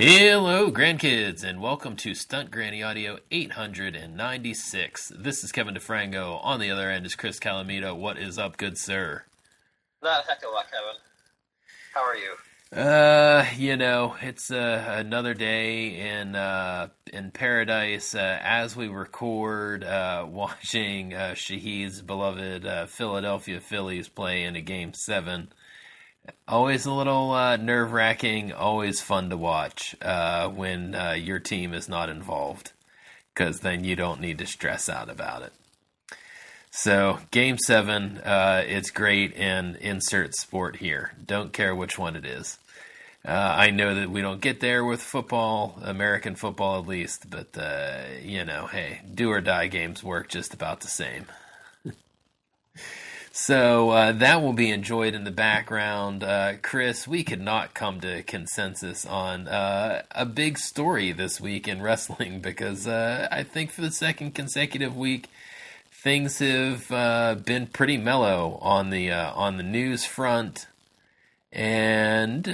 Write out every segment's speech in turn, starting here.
Hello, grandkids, and welcome to Stunt Granny Audio 896. This is Kevin DeFrango. On the other end is Chris Calamito. What is up, good sir? Not a heck of a lot, Kevin. How are you? Uh, you know, it's uh, another day in uh, in paradise uh, as we record, uh, watching uh, Shahid's beloved uh, Philadelphia Phillies play in a game seven. Always a little uh, nerve wracking, always fun to watch uh, when uh, your team is not involved, because then you don't need to stress out about it. So, game seven, uh, it's great, and insert sport here. Don't care which one it is. Uh, I know that we don't get there with football, American football at least, but, uh, you know, hey, do or die games work just about the same. So uh, that will be enjoyed in the background. Uh, Chris, we could not come to consensus on uh, a big story this week in wrestling because uh, I think for the second consecutive week, things have uh, been pretty mellow on the uh, on the news front, and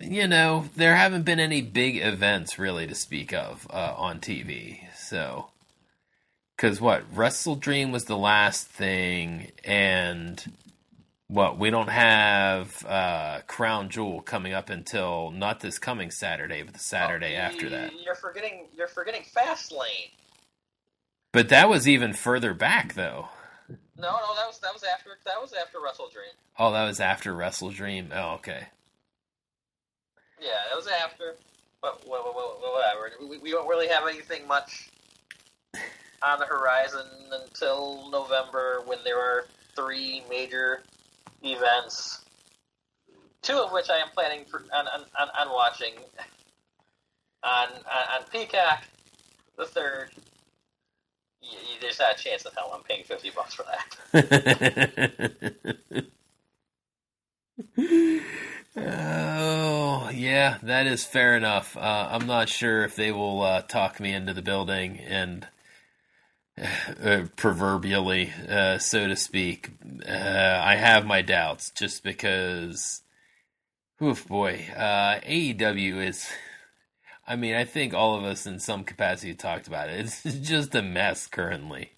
you know there haven't been any big events really to speak of on TV. So because what Wrestle Dream was the last thing, and what we don't have uh, Crown Jewel coming up until not this coming Saturday, but the Saturday Oh, after that. You're forgetting. You're forgetting Fastlane. But that was even further back, though. No, no, that was that was after that was after Wrestle Dream. Oh, that was after Wrestle Dream. Oh, okay. Yeah, that was after. But wha- wha- wha- whatever. We, we don't really have anything much on the horizon until November when there are three major events. Two of which I am planning for, on, on, on, watching on, on on Peacock. The third, there's not a chance in hell I'm paying fifty bucks for that. oh, yeah, that is fair enough. Uh, I'm not sure if they will uh, talk me into the building and uh, proverbially, uh, so to speak. Uh, I have my doubts just because, oof, boy, uh, AEW is. I mean, I think all of us in some capacity talked about it. It's just a mess currently.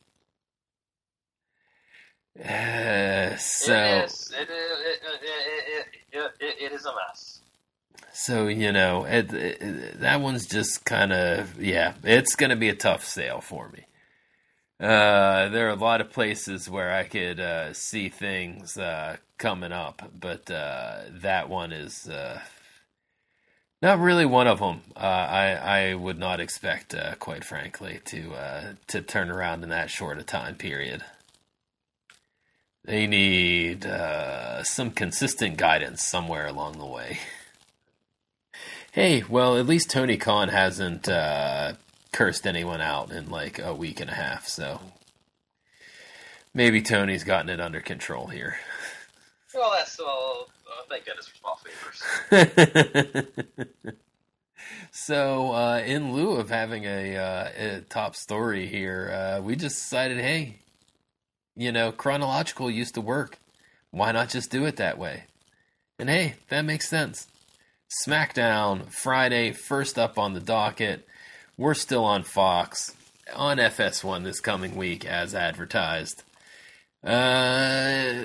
Uh, so it is. It. It, it, it, is a mess. So you know, that one's just kind of yeah. It's going to be a tough sale for me. Uh, there are a lot of places where I could uh, see things uh, coming up, but uh, that one is uh, not really one of them. Uh, I I would not expect, quite frankly, to to turn around in that short a time period. They need some consistent guidance somewhere along the way. Hey, well, at least Tony Khan hasn't cursed anyone out in like a week and a half, so maybe Tony's gotten it under control here. Well, that's well. Uh, thank goodness for small favors. so, uh, in lieu of having a, uh, a top story here, uh, we just decided, hey, you know, chronological used to work. Why not just do it that way? And hey, that makes sense. SmackDown Friday, first up on the docket. We're still on Fox on FS1 this coming week as advertised. Uh,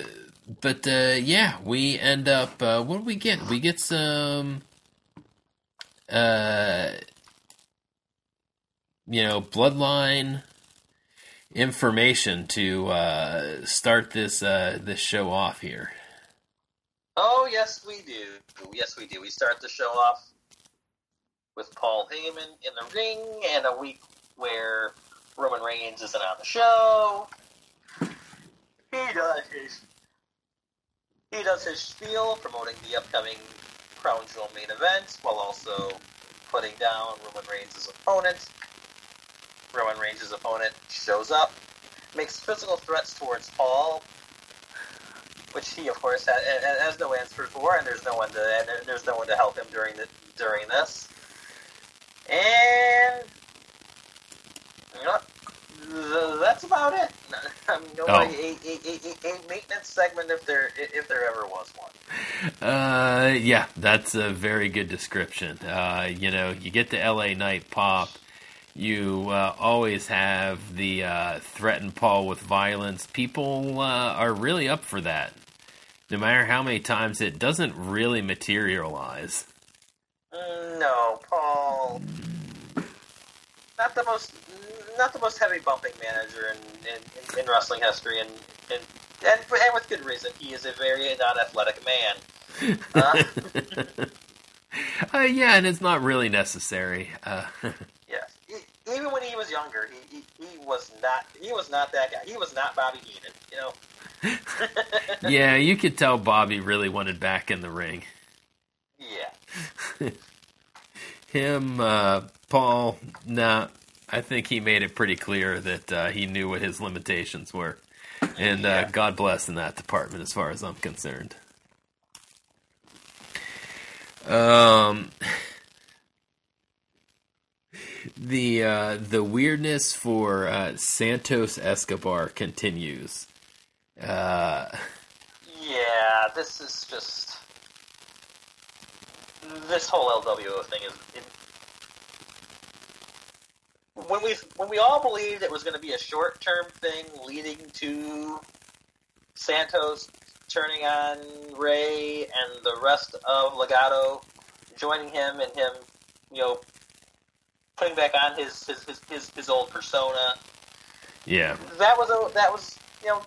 but uh, yeah, we end up. Uh, what do we get? We get some. Uh, you know, bloodline information to uh, start this uh, this show off here. Oh yes, we do. Yes, we do. We start the show off with Paul Heyman in the ring, and a week where Roman Reigns isn't on the show. He does his he does his spiel promoting the upcoming Crown Jewel main event, while also putting down Roman Reigns' opponent. Roman Reigns' opponent shows up, makes physical threats towards Paul, which he of course has, has no answer for, and there's no one to there's no one to help him during the during this. And you know, th- that's about it. I mean, nobody a, a, a, a maintenance segment if there if there ever was one. Uh, yeah, that's a very good description. Uh, you know, you get the LA Night pop. You uh, always have the uh, threaten Paul with violence. People uh, are really up for that, no matter how many times it doesn't really materialize. No, Paul. Not the most, not the most heavy bumping manager in, in, in wrestling history, and and, and and with good reason. He is a very non-athletic man. Uh, Uh, yeah, and it's not really necessary. Uh, yes, he, even when he was younger, he, he, he was not he was not that guy. He was not Bobby Heenan. You know. yeah, you could tell Bobby really wanted back in the ring. Yeah. Him, uh, Paul, nah, I think he made it pretty clear that uh, he knew what his limitations were. And uh, Yeah. God bless in that department as far as I'm concerned. Um, the uh, the weirdness for uh, Santos Escobar continues. Uh, Yeah, this is just this whole LWO thing is. It, when we when we all believed it was going to be a short term thing leading to Santos turning on Rey and the rest of Legado joining him and him, you know, putting back on his his, his, his, his old persona yeah, that was a that was you know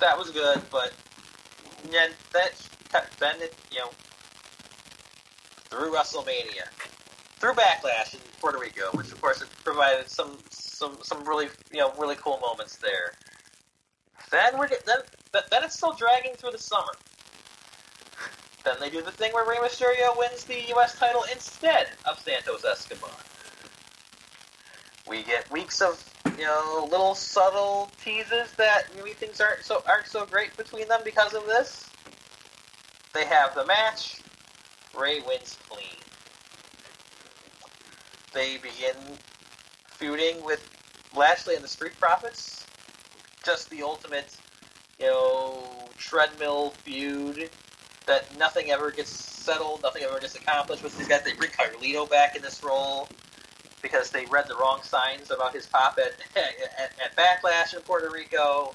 that was good, but yeah, that then it you know through WrestleMania, through Backlash in Puerto Rico, which of course provided some some some really you know really cool moments there. Then we're then then it's still dragging through the summer. Then they do the thing where Rey Mysterio wins the U.S. title instead of Santos Escobar. We get weeks of you know little subtle teases that maybe things aren't so aren't so great between them because of this. They have the match. Rey wins clean. They begin feuding with Lashley and the Street Profits. Just the ultimate, you know, treadmill feud that nothing ever gets settled, nothing ever gets accomplished with these guys. They bring Carlito back in this role because they read the wrong signs about his pop at, at, at Backlash in Puerto Rico.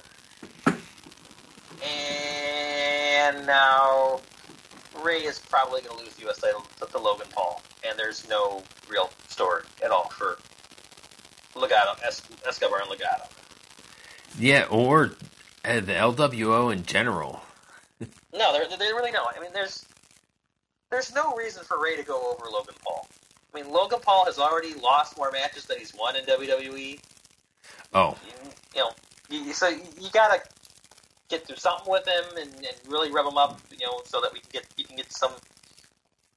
And now Rey is probably going to lose the U.S. title to, Logan Paul, and there's no real story at all for Legado, es- Escobar and Legado. yeah, or uh, the LWO in general. No, they they really don't. I mean, there's there's no reason for Rey to go over Logan Paul. I mean, Logan Paul has already lost more matches than he's won in WWE. Oh, you, you know, you, so you gotta get through something with him and, and really rev him up, you know, so that we can get you can get some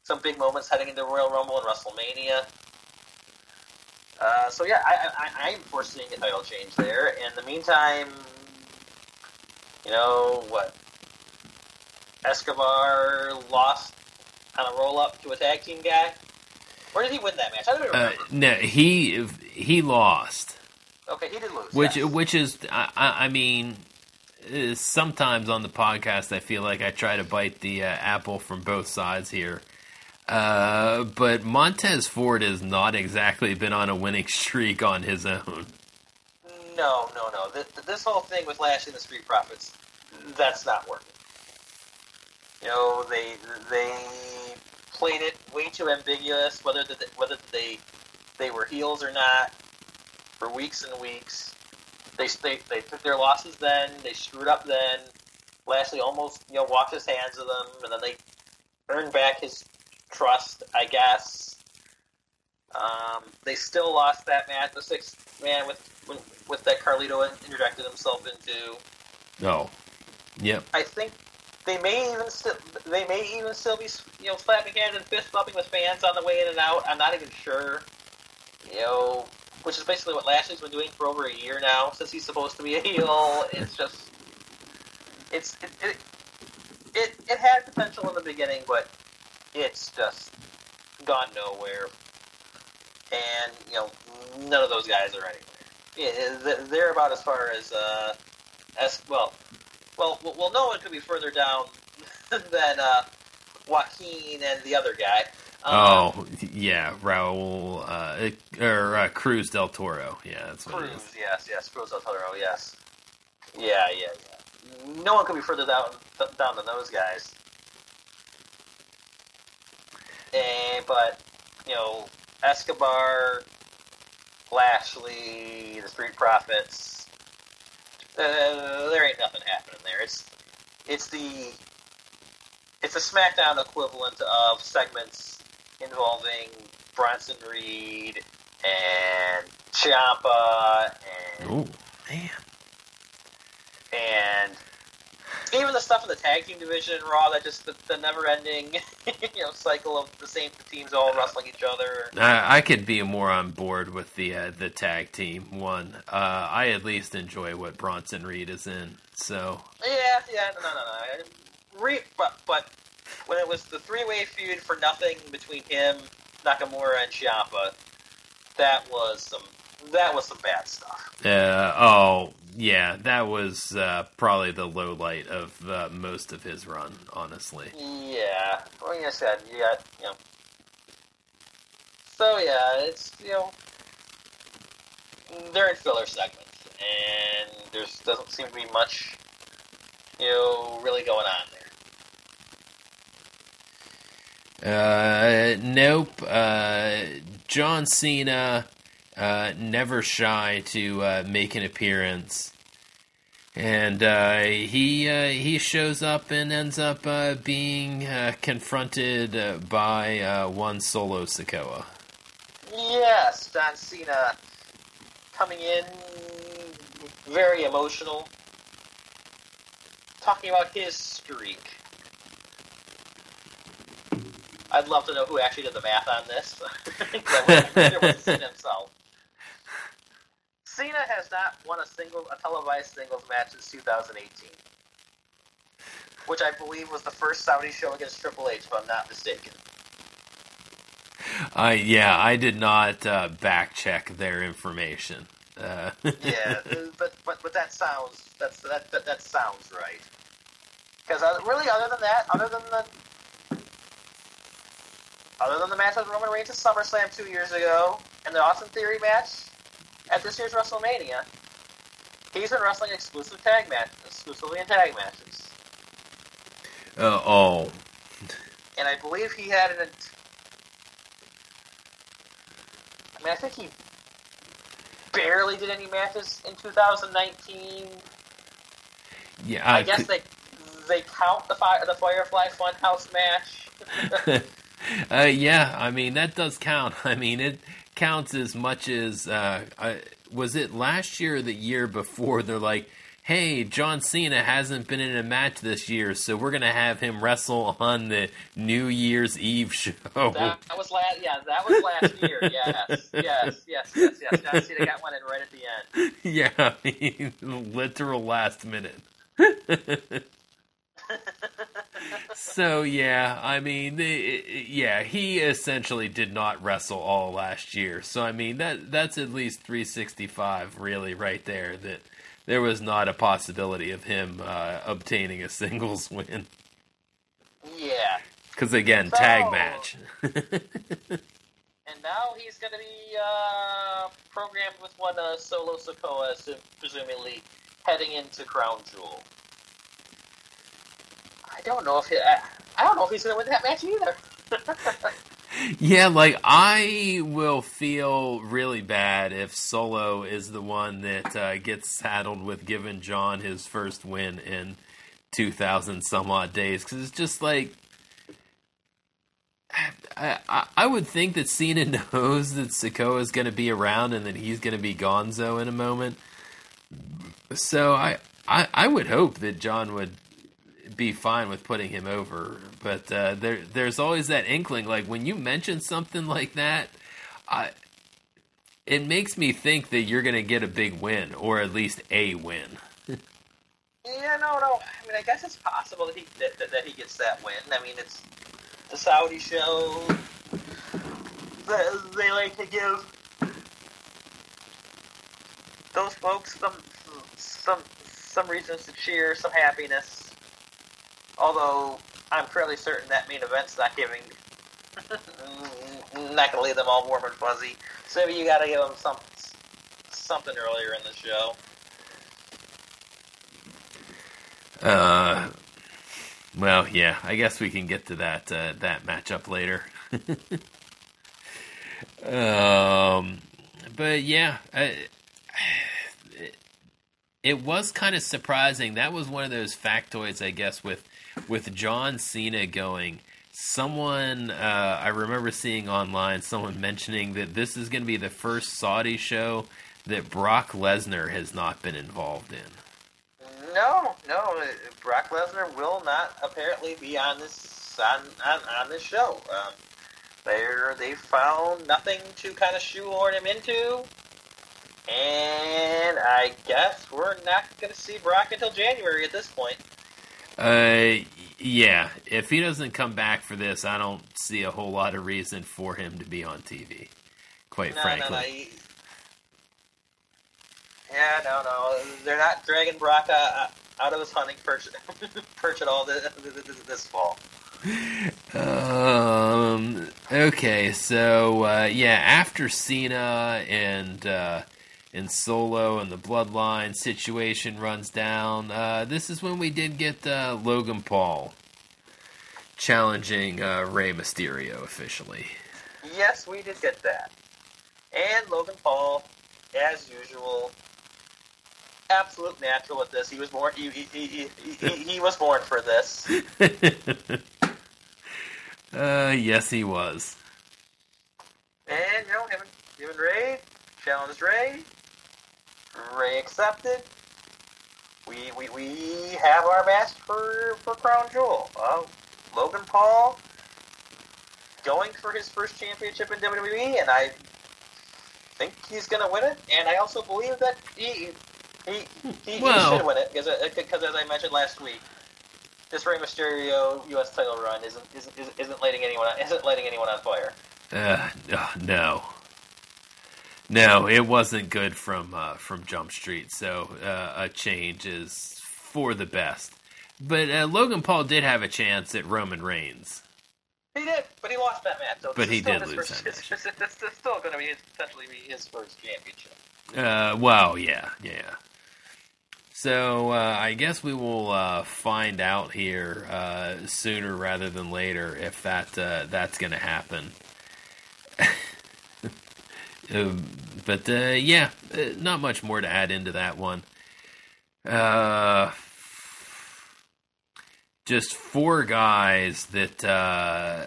some big moments heading into Royal Rumble and WrestleMania. Uh, so yeah, I, I, I'm foreseeing a title change there. In the meantime, you know what? Escobar lost on a roll up to a tag team guy. Where did he win that match? I don't even uh, no, he he lost. okay, he did lose. Which yes. which is I, I mean uh, sometimes on the podcast I feel like I try to bite the uh, apple from both sides here. Uh, but Montez Ford has not exactly been on a winning streak on his own. No, no, no. This, this whole thing with lashing the Street Profits, that's not working. You know, they they played it way too ambiguous whether the, whether they they were heels or not for weeks and weeks. They, they they took their losses then. They screwed up then. Lashley almost you know washed his hands of them, and then they earned back his trust, I guess. Um, they still lost that match, the sixth man with with that Carlito interjected himself into. Oh, yep. I think they may even still they may even still be you know slapping hands and fist bumping with fans on the way in and out. I'm not even sure. You know, which is basically what Lashley's been doing for over a year now since he's supposed to be a heel. It's just it's it it it, it had potential in the beginning, but it's just gone nowhere. And you know, none of those guys are anywhere. yeah, they're about as far as uh, as well. Well, well, no one could be further down than uh, Joaquin and the other guy. Oh yeah, Raul uh, or uh, Cruz del Toro. Yeah, that's what Cruz. Yes, yes, Cruz del Toro. Yes. Yeah, yeah, yeah. No one could be further down down than those guys. And, but you know, Escobar, Lashley, the Street Profits. Uh, there ain't nothing happening there. It's it's the it's a SmackDown equivalent of segments involving Bronson Reed and Ciampa and Ooh, man. and even the stuff in the tag team division in Raw that just the, the never-ending, you know, cycle of the same teams all wrestling each other. I, I could be more on board with the uh, the tag team one. Uh, I at least enjoy what Bronson Reed is in. So yeah, yeah, no, no, no, no. Reed, but but when it was the three-way feud for nothing between him, Nakamura, and Ciampa, that was some that was some bad stuff. Uh, oh, yeah, that was uh, probably the low light of uh, most of his run, honestly. Yeah, like I said, you got you know. So yeah, it's you know they're in filler segments, and there doesn't seem to be much you know really going on there. Uh, nope. Uh, John Cena uh, never shy to uh, make an appearance. And uh, he uh, he shows up and ends up uh, being uh, confronted by uh one Solo Sikoa. Yes, John Cena coming in very emotional, talking about his streak. I'd love to know who actually did the math on this. Cena himself. Cena has not won a single a televised singles match since 2018, which I believe was the first Saudi show against Triple H, if I'm not mistaken. Uh, yeah, I did not uh, back check their information. Uh. yeah, but, but but that sounds that's that that, that sounds right. Because uh, really, other than that, other than the other than the match with Roman Reigns at SummerSlam two years ago and the Austin Theory match at this year's WrestleMania, he's been wrestling exclusive tag matches, exclusively in tag matches. Uh, oh. And I believe he had an. I mean, I think he barely did any matches in 2019. Yeah, I, I guess could... they they count the fire the Firefly Funhouse match. uh, yeah, I mean that does count. I mean it counts as much as uh, was it last year or the year before? They're like, hey, John Cena hasn't been in a match this year, so we're gonna have him wrestle on the New Year's Eve show. That, that was last, yeah, that was last year. Yes, yes, yes, yes, yes. John Cena got one in right at the end. Yeah, I mean, literal last minute. So yeah, I mean, yeah, he essentially did not wrestle all last year. So I mean, that that's at least 365 really right there that there was not a possibility of him uh, obtaining a singles win. Yeah. Cuz again, so, tag match. and now he's going to be uh, programmed with one uh, Solo Sikoa, presumably heading into Crown Jewel. I don't know if he, I, I don't know if he's going to win that match either. yeah, like I will feel really bad if Solo is the one that uh, gets saddled with giving John his first win in 2000 some odd days because it's just like I, I, I, would think that Cena knows that Sikoa is going to be around and that he's going to be Gonzo in a moment. So I, I I would hope that John would be fine with putting him over. But uh, there, there's always that inkling. Like when you mention something like that, I, it makes me think that you're going to get a big win, or at least a win. yeah, no, no. I mean, I guess it's possible that he that, that, that he gets that win. I mean, it's the Saudi show. They like to give those folks some some some reasons to cheer, some happiness. Although I'm fairly certain that main event's not giving, not gonna leave them all warm and fuzzy. So maybe you got to give them some something earlier in the show. Uh, well, yeah, I guess we can get to that uh, that matchup later. um, but yeah, I, it, it was kind of surprising. That was one of those factoids, I guess, with with John Cena going. Someone uh, I remember seeing online, someone mentioning that this is going to be the first Saudi show that Brock Lesnar has not been involved in. No, no, Brock Lesnar will not apparently be on this on on, on this show. Um, they found nothing to kind of shoehorn him into, and I guess we're not going to see Brock until January at this point. Uh, yeah. If he doesn't come back for this, I don't see a whole lot of reason for him to be on TV. Quite No, frankly. no, no. he- yeah, no, no. They're not dragging Brock out of his hunting perch, perch at all this, this fall. Um. Okay. So uh, yeah, after Cena and uh, and Solo and the Bloodline situation runs down, uh, this is when we did get uh, Logan Paul challenging uh, Rey Mysterio officially. Yes, we did get that. And Logan Paul, as usual, absolute natural at this. He was born. He, he, he, he, he, he was born for this. uh, yes, he was. And you know, him him and Rey challenged Rey. Rey accepted. We we, we have our match for for Crown Jewel. Uh, Logan Paul going for his first championship in WWE, and I think he's going to win it. And I also believe that he he he, he should win it because because as I mentioned last week. This Rey Mysterio U.S. title run isn't isn't, isn't, lighting anyone isn't lighting anyone on fire. Uh, uh, no. No, it wasn't good from uh, from Jump Street. So uh, a change is for the best. But uh, Logan Paul did have a chance at Roman Reigns. He did, but he lost that match. So But he still did lose first, that this is still going to be his, potentially be his first championship. Uh, well, yeah, yeah. So uh, I guess we will uh, find out here uh, sooner rather than later if that uh, that's going to happen. Um, but uh, yeah, uh, not much more to add into that one. Uh, just four guys that uh,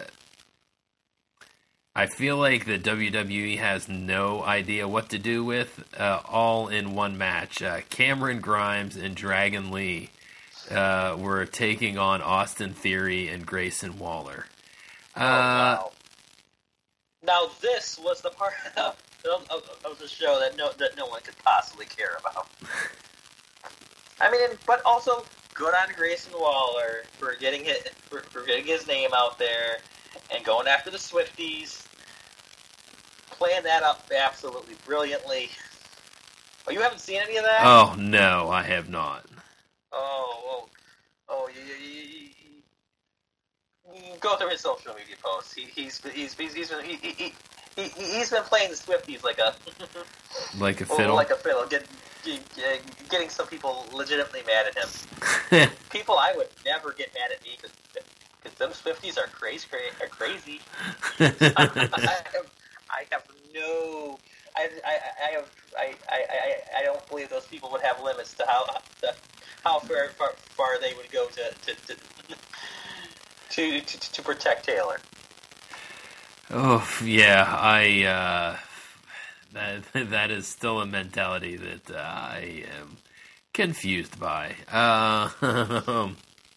I feel like the WWE has no idea what to do with, uh, all in one match. Uh, Cameron Grimes and Dragon Lee uh, were taking on Austin Theory and Grayson Waller. Uh, oh, wow. Now this was the part of, of, of the show that no that no one could possibly care about. I mean, but also good on Grayson Waller for getting hit for, for getting his name out there and going after the Swifties. Playing that up absolutely brilliantly. Oh, you haven't seen any of that? Oh no, I have not. Oh, oh, oh! You, you, you, you- you go through his social media posts. He, he's he's he's he's he, he, he, he, he's been playing the Swifties like a Like a oh, fiddle. like a fiddle, get, get, getting some people legitimately mad at him. People I would never get mad at me because them Swifties are crazy, are crazy. I have, I have no. I, I, I have I, I, I, I don't believe those people would have limits to how to how far, far far they would go to to to, to, to, to protect Taylor. Oh yeah, I. Uh, that that is still a mentality that uh, I am confused by. Uh,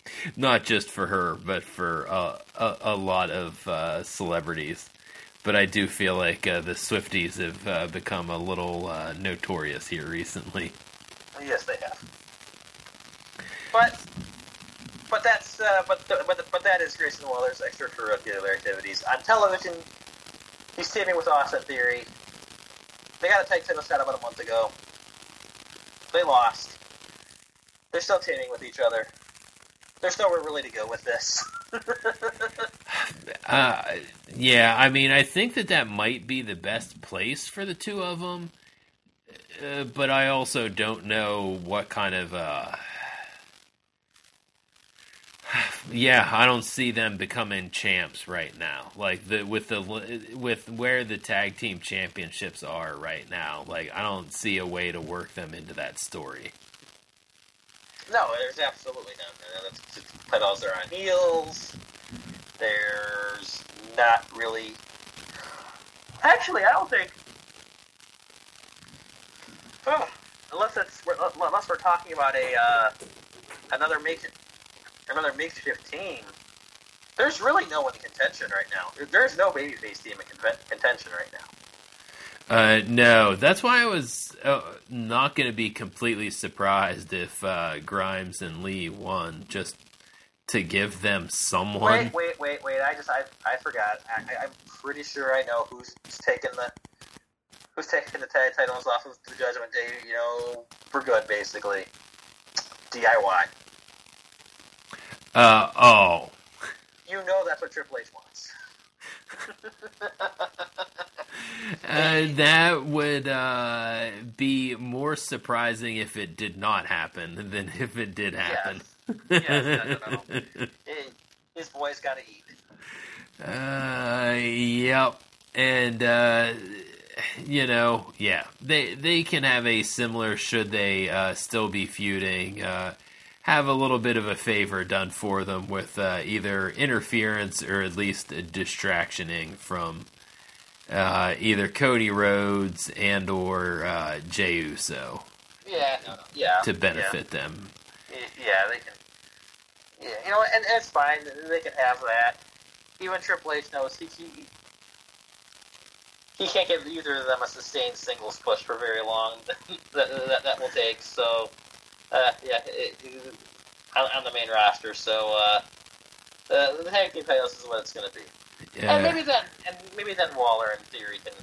not just for her, but for uh, a, a lot of uh, celebrities. But I do feel like uh, the Swifties have uh, become a little uh, notorious here recently. Yes, they have. But but that's uh, but but but that is Grayson Waller's extracurricular activities on television. He's teaming with Austin Theory. They got a tight title shot about a month ago. They lost. They're still teaming with each other. There's nowhere really to go with this. uh, yeah, I mean, I think that that might be the best place for the two of them, uh, but I also don't know what kind of. Yeah, I don't see them becoming champs right now. Like the with the with where the tag team championships are right now. Like I don't see a way to work them into that story. No, there's absolutely none. The pedals are on heels. There's not really. Actually, I don't think. Unless it's unless we're talking about a uh, another make another makeshift team. There's really no one in contention right now. There's no babyface team in contention right now. Uh, no, that's why I was uh, not going to be completely surprised if uh, Grimes and Lee won, just to give them someone. Wait, wait, wait, wait! I just I, I forgot. I, am pretty sure I know who's, who's taking the who's taking the tag titles off of the Judgment Day. You know, for good, basically. DIY. Uh oh. You know that's what Triple H wants. uh, that would uh, be more surprising if it did not happen than if it did happen. Yes, yes no, no, no. His boy's got to eat. Uh, yep, and uh, you know, yeah, they they can have a similar. Should they uh, still be feuding? Uh, have a little bit of a favor done for them with uh, either interference or at least a distractioning from uh, either Cody Rhodes and or uh, Jey Uso. Yeah, yeah, to benefit yeah. them. Yeah, they can. Yeah, you know, and, and it's fine. They can have that. Even Triple H knows he, he he can't give either of them a sustained singles push for very long. that, that that will take. So uh, yeah, it, it, on, on, the main roster. So uh, the, the tag team titles is what it's going to be. Yeah. And maybe then, and maybe then Waller and Theory can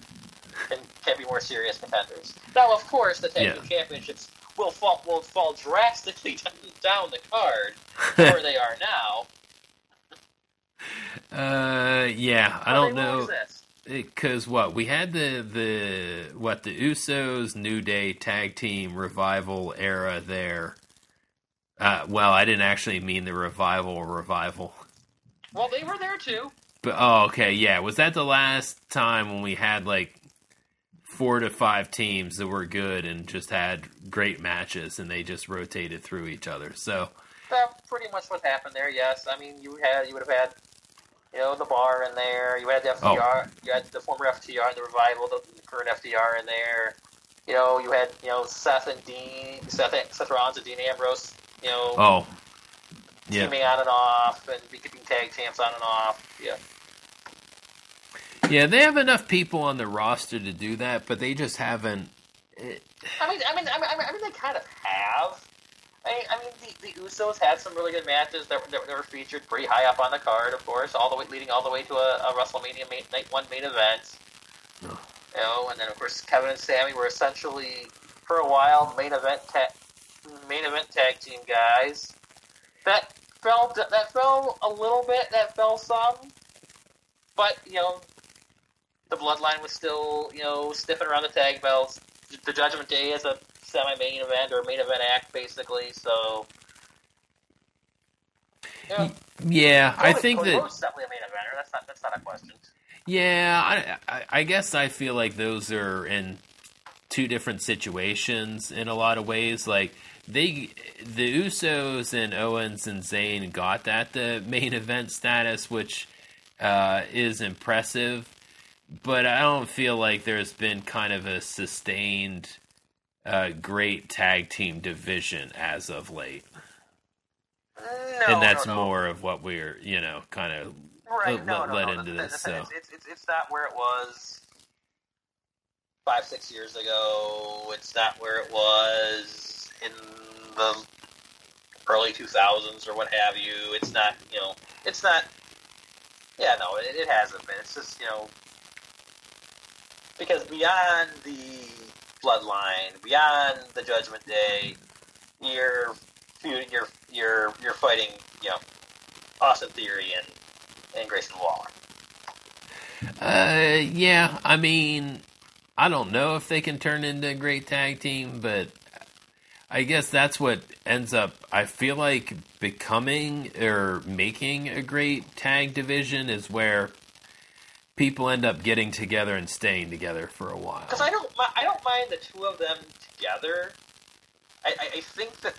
can, can be more serious contenders. Now, of course, the tag team championships will fall will fall drastically down the card where they are now. Uh, yeah, I don't know. Because what we had the the what the Usos New Day tag team revival era there. Uh, well, I didn't actually mean the revival revival. Well, they were there too. But oh, okay, yeah. Was that the last time when we had like four to five teams that were good and just had great matches, and they just rotated through each other? So that's pretty much what happened there. Yes, I mean you had you would have had you know, the bar in there. You had the FTR. Oh. You had the former FTR and the revival, the, the current FTR in there. You know, you had you know Seth and Dean, Seth, Seth Rollins and Dean Ambrose. You know, oh, yeah, teaming on and off, and becoming tag champs on and off. Yeah. Yeah, they have enough people on the roster to do that, but they just haven't. Eh. It... I mean, I mean, I mean, I mean, they kind of have. I, I mean, the, the Usos had some really good matches that, that, that, were featured pretty high up on the card, of course, all the way leading all the way to a, a WrestleMania main, night one main event. You know, and then of course Kevin and Sammy were essentially for a while main event ta- main event tag team guys. That fell that fell a little bit. That fell some, but you know, the bloodline was still you know sniffing around the tag belts. The Judgment Day is a semi-main event or main event act, basically. So, yeah, yeah I think Cody that definitely a main eventer. That's not that's not a question. Yeah, I, I, I guess I feel like those are in two different situations in a lot of ways. Like they, the Usos and Owens and Zayn got that the main event status, which uh, is impressive. But I don't feel like there's been kind of a sustained uh, great tag team division as of late. No, and that's no, no. more of what we're, you know, kind of right, led into the, this. The, so it's, it's, it's not where it was five, six years ago. It's not where it was in the early 2000s or what have you. It's not, you know, it's not. Yeah, no, it, it hasn't been. It's just, you know, because beyond the Bloodline, beyond the Judgment Day, you're you're you're you're fighting, you know, Austin Theory and and Grayson Waller. Uh, yeah. I mean, I don't know if they can turn into a great tag team, but I guess that's what ends up. I feel like becoming or making a great tag division is where people end up getting together and staying together for a while. Because I don't, I don't mind the two of them together. I, I, I think that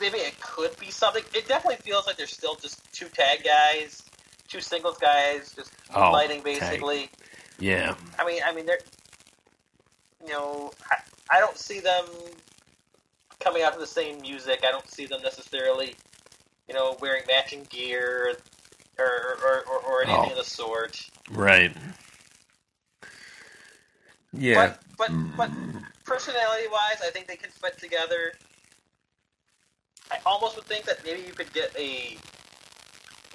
maybe it could be something. It definitely feels like there's still just two tag guys, two singles guys, just Oh, fighting tag. basically. Yeah. I mean, I mean, they're, you know, I, I don't see them coming out to the same music. I don't see them necessarily, you know, wearing matching gear or or, or, or anything Oh. of the sort. Right. Yeah. But but but personality wise, I think they can fit together. I almost would think that maybe you could get a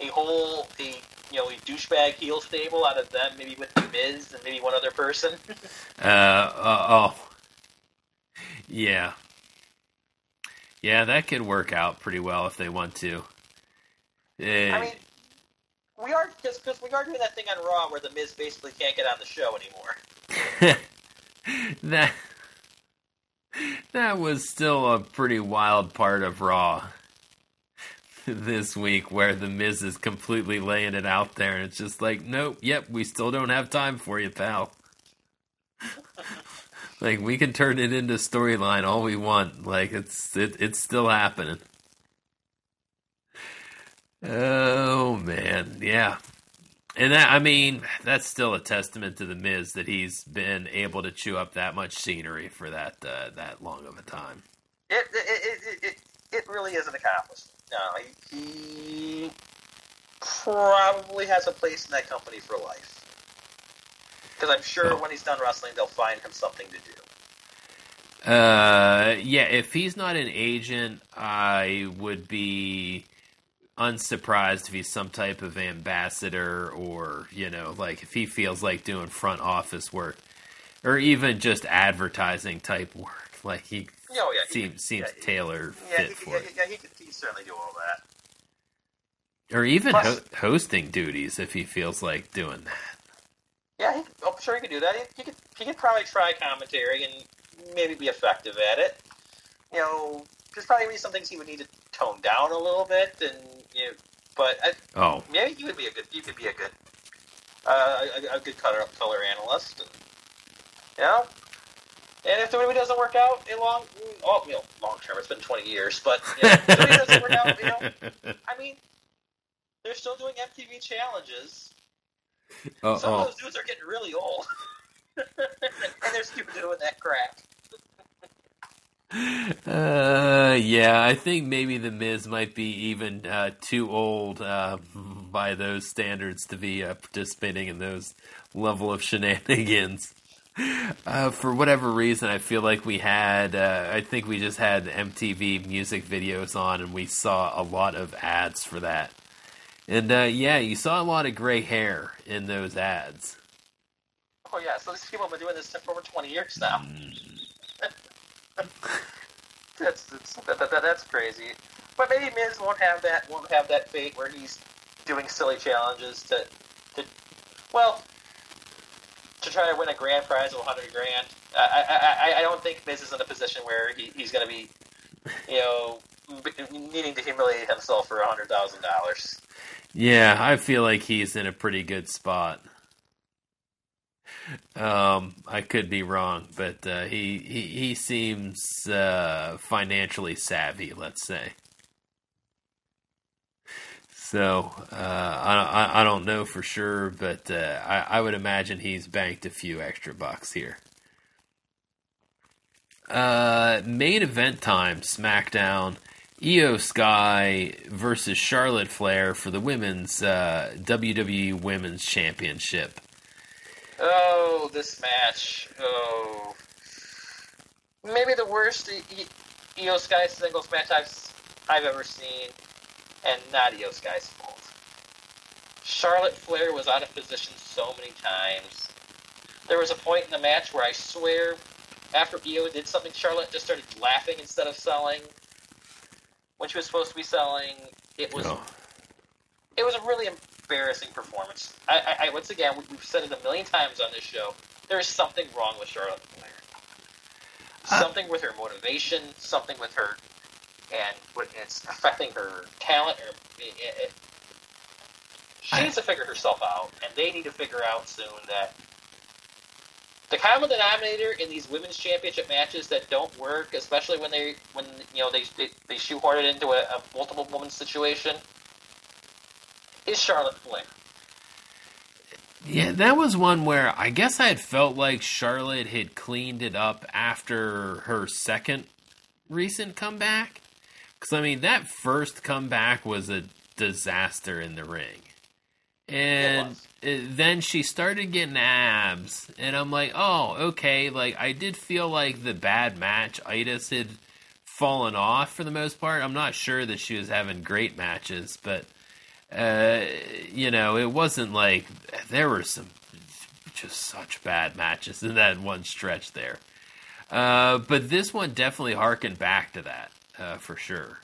a whole a you know a douchebag heel stable out of them, maybe with the Miz and maybe one other person. Uh, uh oh. Yeah. Yeah, that could work out pretty well if they want to. Eh, I mean, we are because because we are doing that thing on Raw where the Miz basically can't get on the show anymore. that that was still a pretty wild part of Raw this week, where the Miz is completely laying it out there, and it's just like, nope, yep, we still don't have time for you, pal. like we can turn it into storyline all we want. Like it's it, it's still happening. Oh man, yeah. And that, I mean, that's still a testament to the Miz that he's been able to chew up that much scenery for that uh, that long of a time. It it it it, it, really is an accomplishment. No, he, he probably has a place in that company for life. Because I'm sure Oh. when he's done wrestling, they'll find him something to do. Uh, yeah, if he's not an agent, I would be unsurprised if he's some type of ambassador or, you know, like if he feels like doing front office work or even just advertising type work. Like he Oh, yeah, seems could- seems yeah, tailor Yeah, fit he, for yeah, it. yeah, he could he certainly do all that. Or even Plus- ho- hosting duties if he feels like doing that. Yeah, he, I'm sure he could do that. He, he could he could probably try commentary and maybe be effective at it. You know, there's probably be some things he would need to tone down a little bit, and you know, but I, Oh, maybe you would be a good you could be a good uh, a, a good color color analyst. And, you know, and if the movie doesn't work out in long oh you know long term, it's been 20 years, but you know, if the movie doesn't work out, you know, I mean, they're still doing MTV challenges. Uh Some of oh. those dudes are getting really old. and they're still doing that crap. Uh, yeah, I think maybe the Miz might be even uh, too old uh, by those standards to be uh, participating in those level of shenanigans. Uh, for whatever reason, I feel like we had. Uh, I think we just had MTV music videos on, and we saw a lot of ads for that. And uh, yeah, you saw a lot of gray hair in those ads. Oh yeah, so these people have been doing this for over 20 years now. That's that's, that, that, that's crazy. But maybe Miz won't have that won't have that fate where he's doing silly challenges to to well to try to win a grand prize of 100 grand. I I, I, don't think Miz is in a position where he, he's going to be you know needing to humiliate himself for hundred thousand dollars. Yeah, I feel like he's in a pretty good spot. Um, I could be wrong, but uh, he, he he seems uh, financially savvy. Let's say. So uh, I, I don't know for sure, but uh, I I would imagine he's banked a few extra bucks here. Uh, main event time, SmackDown. Iyo Sky versus Charlotte Flair for the women's uh, WWE Women's Championship. Oh, this match. Oh, maybe the worst I- Iyo Sky singles match I've I've ever seen, and not Iyo Sky's fault. Charlotte Flair was out of position so many times. There was a point in the match where I swear after Iyo did something, Charlotte just started laughing instead of selling. When she was supposed to be selling, it was Oh. it was a really embarrassing performance. I, I, I once again, we- we've said it a million times on this show. There is something wrong with Charlotte Flair. Uh, Something with her motivation, something with her, and what it's affecting her talent. Or it, it, it- she I- needs to figure herself out, and they need to figure out soon that the common denominator in these women's championship matches that don't work, especially when they when you know they they, they shoehorn it into a, a multiple woman situation, is Charlotte Flair. Yeah, that was one where I guess I had felt like Charlotte had cleaned it up after her second recent comeback. Because, I mean, that first comeback was a disaster in the ring. And it- then she started getting abs. And I'm like, oh, okay. Like, I did feel like the bad match itis had fallen off for the most part. I'm not sure that she was having great matches, but uh, you know, it wasn't like there were some just such bad matches in that one stretch there. Uh, but this one definitely harkened back to that uh, for sure.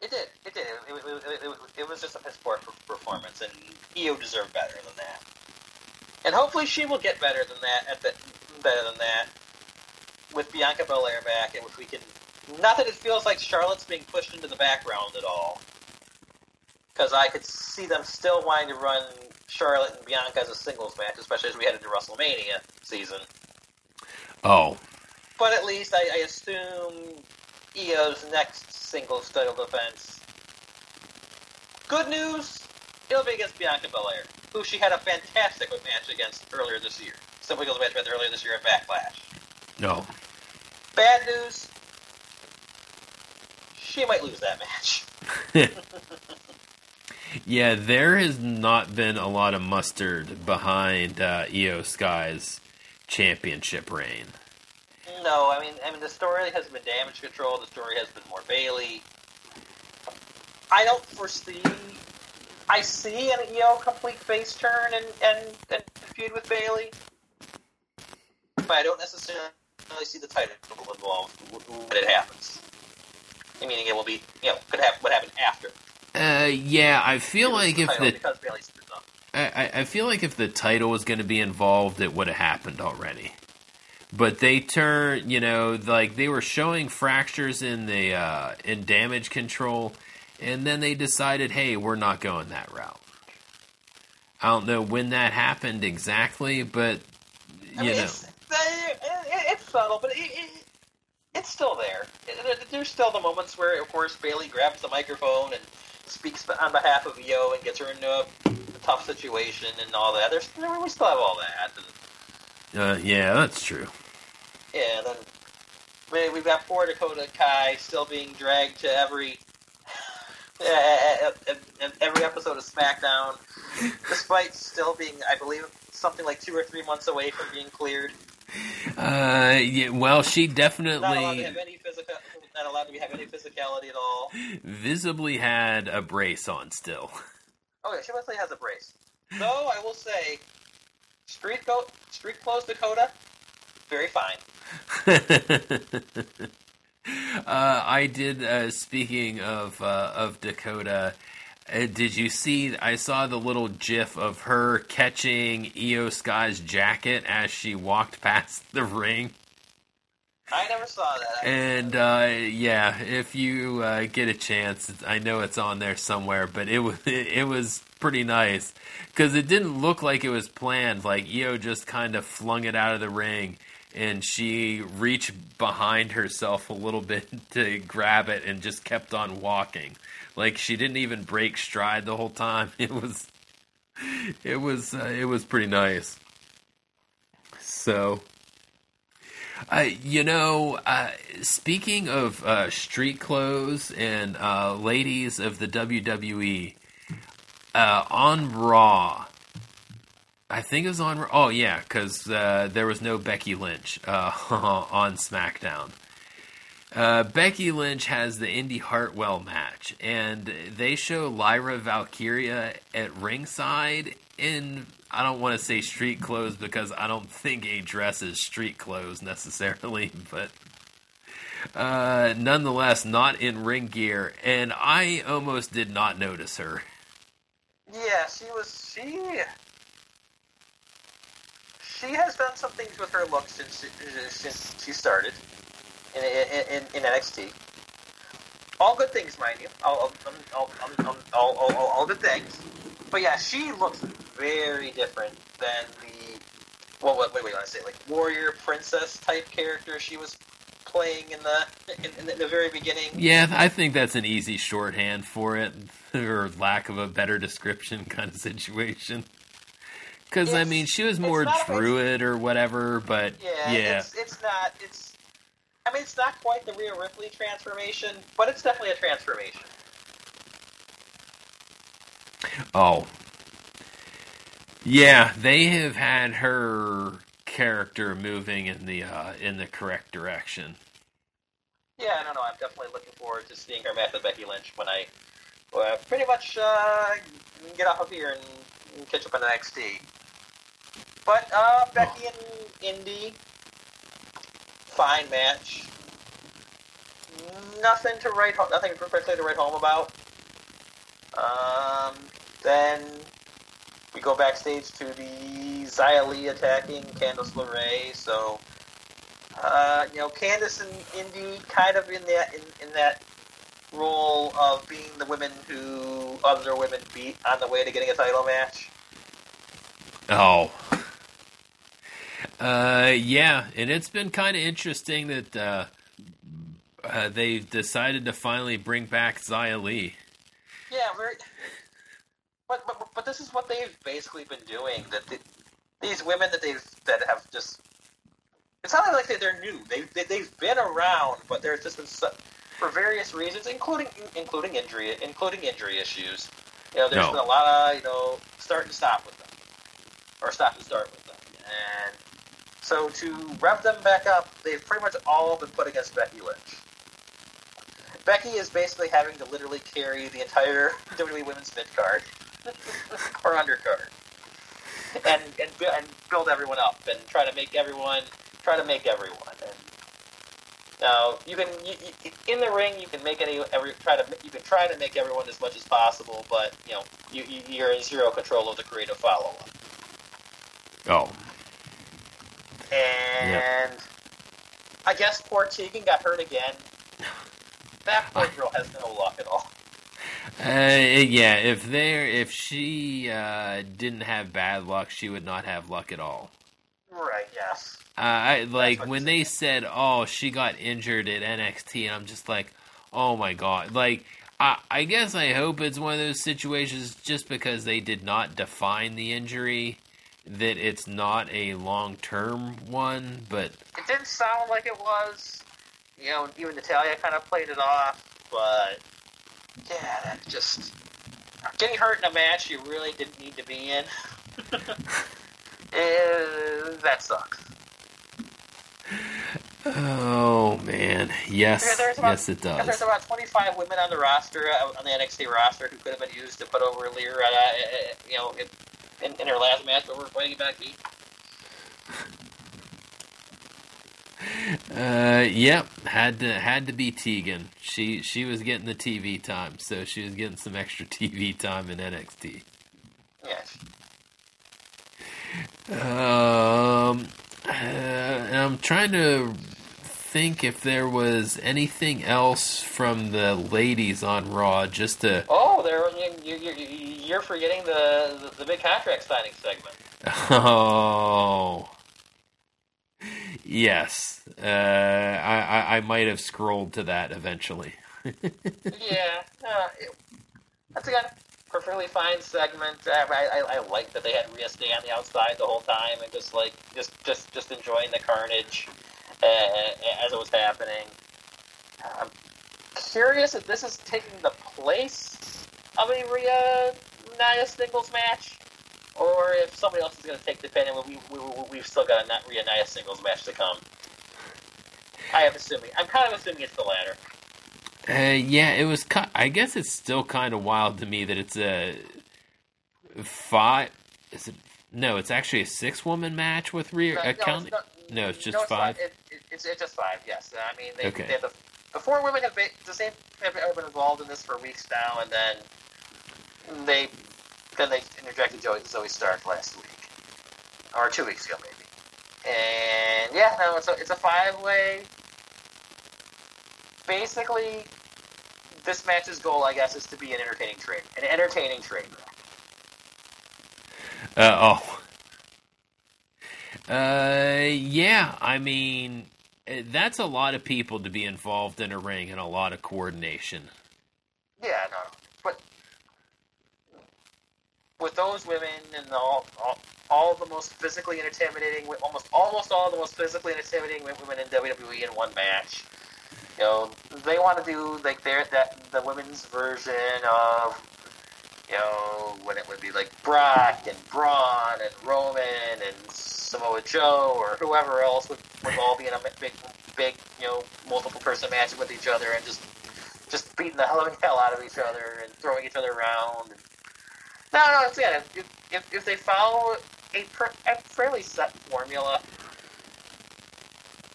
It did. It did. It, it, it, it, was just a piss poor performance, and Iyo deserved better than that. And hopefully, she will get better than that. At the, better than that, with Bianca Belair back, and if we can, not that it feels like Charlotte's being pushed into the background at all, because I could see them still wanting to run Charlotte and Bianca as a singles match, especially as we head into WrestleMania season. Oh, But at least I, I assume Iyo's next singles title defense. Good news, it'll be against Bianca Belair, who she had a fantastic match against earlier this year. Simply goes match with earlier this year at Backlash. no. Bad news, she might lose that match. Yeah, there has not been a lot of mustard behind uh, Iyo Sky's championship reign. No, I mean, I mean, the story has been damage control. The story has been more Bayley. I don't foresee. I see an Iyo complete face turn and and, and feud with Bayley, but I don't necessarily see the title involved when it happens. Meaning, it will be you know could happen what happened after. Uh, yeah, I feel like if the because Bayley screws up. I, I- I feel like if the title was going to be involved, it would have happened already. But they turn, you know, like they were showing fractures in the uh, in damage control, and then they decided, hey, we're not going that route. I don't know when that happened exactly, but I you mean, know, it's, it, it, it's subtle, but it, it, it's still there. There's still the moments where, of course, Bayley grabs the microphone and speaks on behalf of Yo and gets her into a, a tough situation and all that. There's we still have all that. And, uh, yeah, that's true. yeah, then we- we've got poor Dakota Kai still being dragged to every uh, every episode of SmackDown, despite still being, I believe, something like two or three months away from being cleared. Uh, yeah, well, she Not allowed to definitely have any physical, not allowed to have any physicality at all. visibly had a brace on still. Oh yeah, she mostly has a brace. Though I will say, street go street clothes Dakota, very fine. uh, I did. Uh, speaking of uh, of Dakota, uh, did you see? I saw the little GIF of her catching Iyo Sky's jacket as she walked past the ring. I never saw that. And uh, yeah, if you uh, get a chance, I know it's on there somewhere, but it was it was pretty nice because it didn't look like it was planned. Like Iyo just kind of flung it out of the ring, and she reached behind herself a little bit to grab it, and just kept on walking. Like she didn't even break stride the whole time. It was it was uh, it was pretty nice. So. Uh, you know, uh, speaking of uh, street clothes and uh, ladies of the WWE, uh, on Raw, I think it was on. Oh yeah, because there was no Becky Lynch on SmackDown. Becky Lynch has the Indi Hartwell match, and they show Lyra Valkyria at ringside in I don't want to say street clothes because I don't think a dress is street clothes necessarily, but uh, nonetheless, not in ring gear, and I almost did not notice her. Yeah, she was she. She has done some things with her look since since she started in in, in, NXT. All good things, mind you. All all, all, all, all, all good things. But yeah, she looks very different than the well, wait, wait, wait, I say like warrior princess type character she was playing in the in, in, the very beginning. Yeah, I think that's an easy shorthand for it, or lack of a better description kind of situation. Because I mean, she was more druid or whatever, but yeah, yeah. It's, it's not. It's I mean, it's not quite the Rhea Ripley transformation, but it's definitely a transformation. Oh, yeah, they have had her character moving in the uh, in the correct direction. Yeah, I don't know. I'm definitely looking forward to seeing her match with Becky Lynch when I uh, pretty much uh, get off of here and, catch up on NXT. But uh, Becky oh. and Indi, fine match. Nothing to write. Nothing particularly to write home about. Um, then we go backstage to the Xia attacking Candice LeRae. So, uh, you know, Candice and Indi kind of in that in, in that role of being the women who other women beat on the way to getting a title match. Oh. Uh, yeah, and it's been kind of interesting that uh, uh, they've decided to finally bring back Xia Li. Yeah, very. But, but but this is what they've basically been doing. That the, these women that they've that have just. It's not like they're new. They, they they've been around, but there's just been so, for various reasons, including including injury including injury issues. You know, there's no. been a lot of you know start and stop with them, or stop and start with them, and so to rev them back up, they've pretty much all been put against Becky Lynch. Becky is basically having to literally carry the entire WWE Women's mid card or undercard, and and and build everyone up and try to make everyone try to make everyone. And now you can you, you, in the ring you can make any every try to you can try to make everyone as much as possible, but you know you, you are in zero control of the creative follow up. Oh. And yep. I guess poor Tegan got hurt again. That poor girl has no luck at all. Uh, yeah, if there, if she uh, didn't have bad luck, she would not have luck at all. Right. Yes. Uh, I like when they said, "Oh, she got injured at NXT," and I'm just like, "Oh my god!" Like, I, I guess I hope it's one of those situations just because they did not define the injury that it's not a long term one, but it didn't sound like it was you know, even Natalya kind of played it off, but yeah, that just getting hurt in a match you really didn't need to be in. Eh, that sucks. Oh man, yes, about, yes, it does. There's about 25 women on the roster, uh, on the NXT roster, who could have been used to put over Lyra, uh, uh, you know, in, in, her last match over Becky Becky. Uh, yep, had to had to be Tegan. She she was getting the TV time, so she was getting some extra TV time in NXT. Yes. Um, uh, I'm trying to think if there was anything else from the ladies on Raw, just to. Oh, there you, you, you're forgetting the, the the big contract signing segment. Oh. Yes, uh, I, I, might have scrolled to that eventually. yeah, uh, that's again perfectly fine segment. I, I, I like that they had Rhea stay on the outside the whole time and just like just just just enjoying the carnage uh, as it was happening. I'm curious if this is taking the place of a Rhea Nia singles match or if somebody else is going to take the pin, and we, we, we, have still got a Rhea Nia singles match to come. I am assuming. I'm kind of assuming it's the latter. Uh, yeah, it was. I guess it's still kind of wild to me that it's a five. Is it? No, it's actually a six-woman match with Rhea. No, uh, no, it's, not, no, it's just no, it's five. It, it, it's, it's just five. Yes, I mean they, Okay. they have the, the four women have been the same have been involved in this for weeks now, and then they then they interjected Joey, Zoe Stark last week or two weeks ago maybe, and yeah, no, it's a it's a five way. Basically, this match's goal, I guess, is to be an entertaining train, an entertaining wreck. Uh, oh. Uh, yeah. I mean, eh, that's a lot of people to be involved in a ring and a lot of coordination. Yeah, no, but with those women and all, all, all the most physically intimidating, almost almost all the most physically intimidating women in WWE in one match. You know, they want to do like their that the women's version of you know when it would be like Brock and Braun and Roman and Samoa Joe or whoever else would, would all be in a big big you know multiple person match with each other and just just beating the hell out of each other and throwing each other around. No, no, it's yeah. If, if, if they follow a, per, a fairly set formula,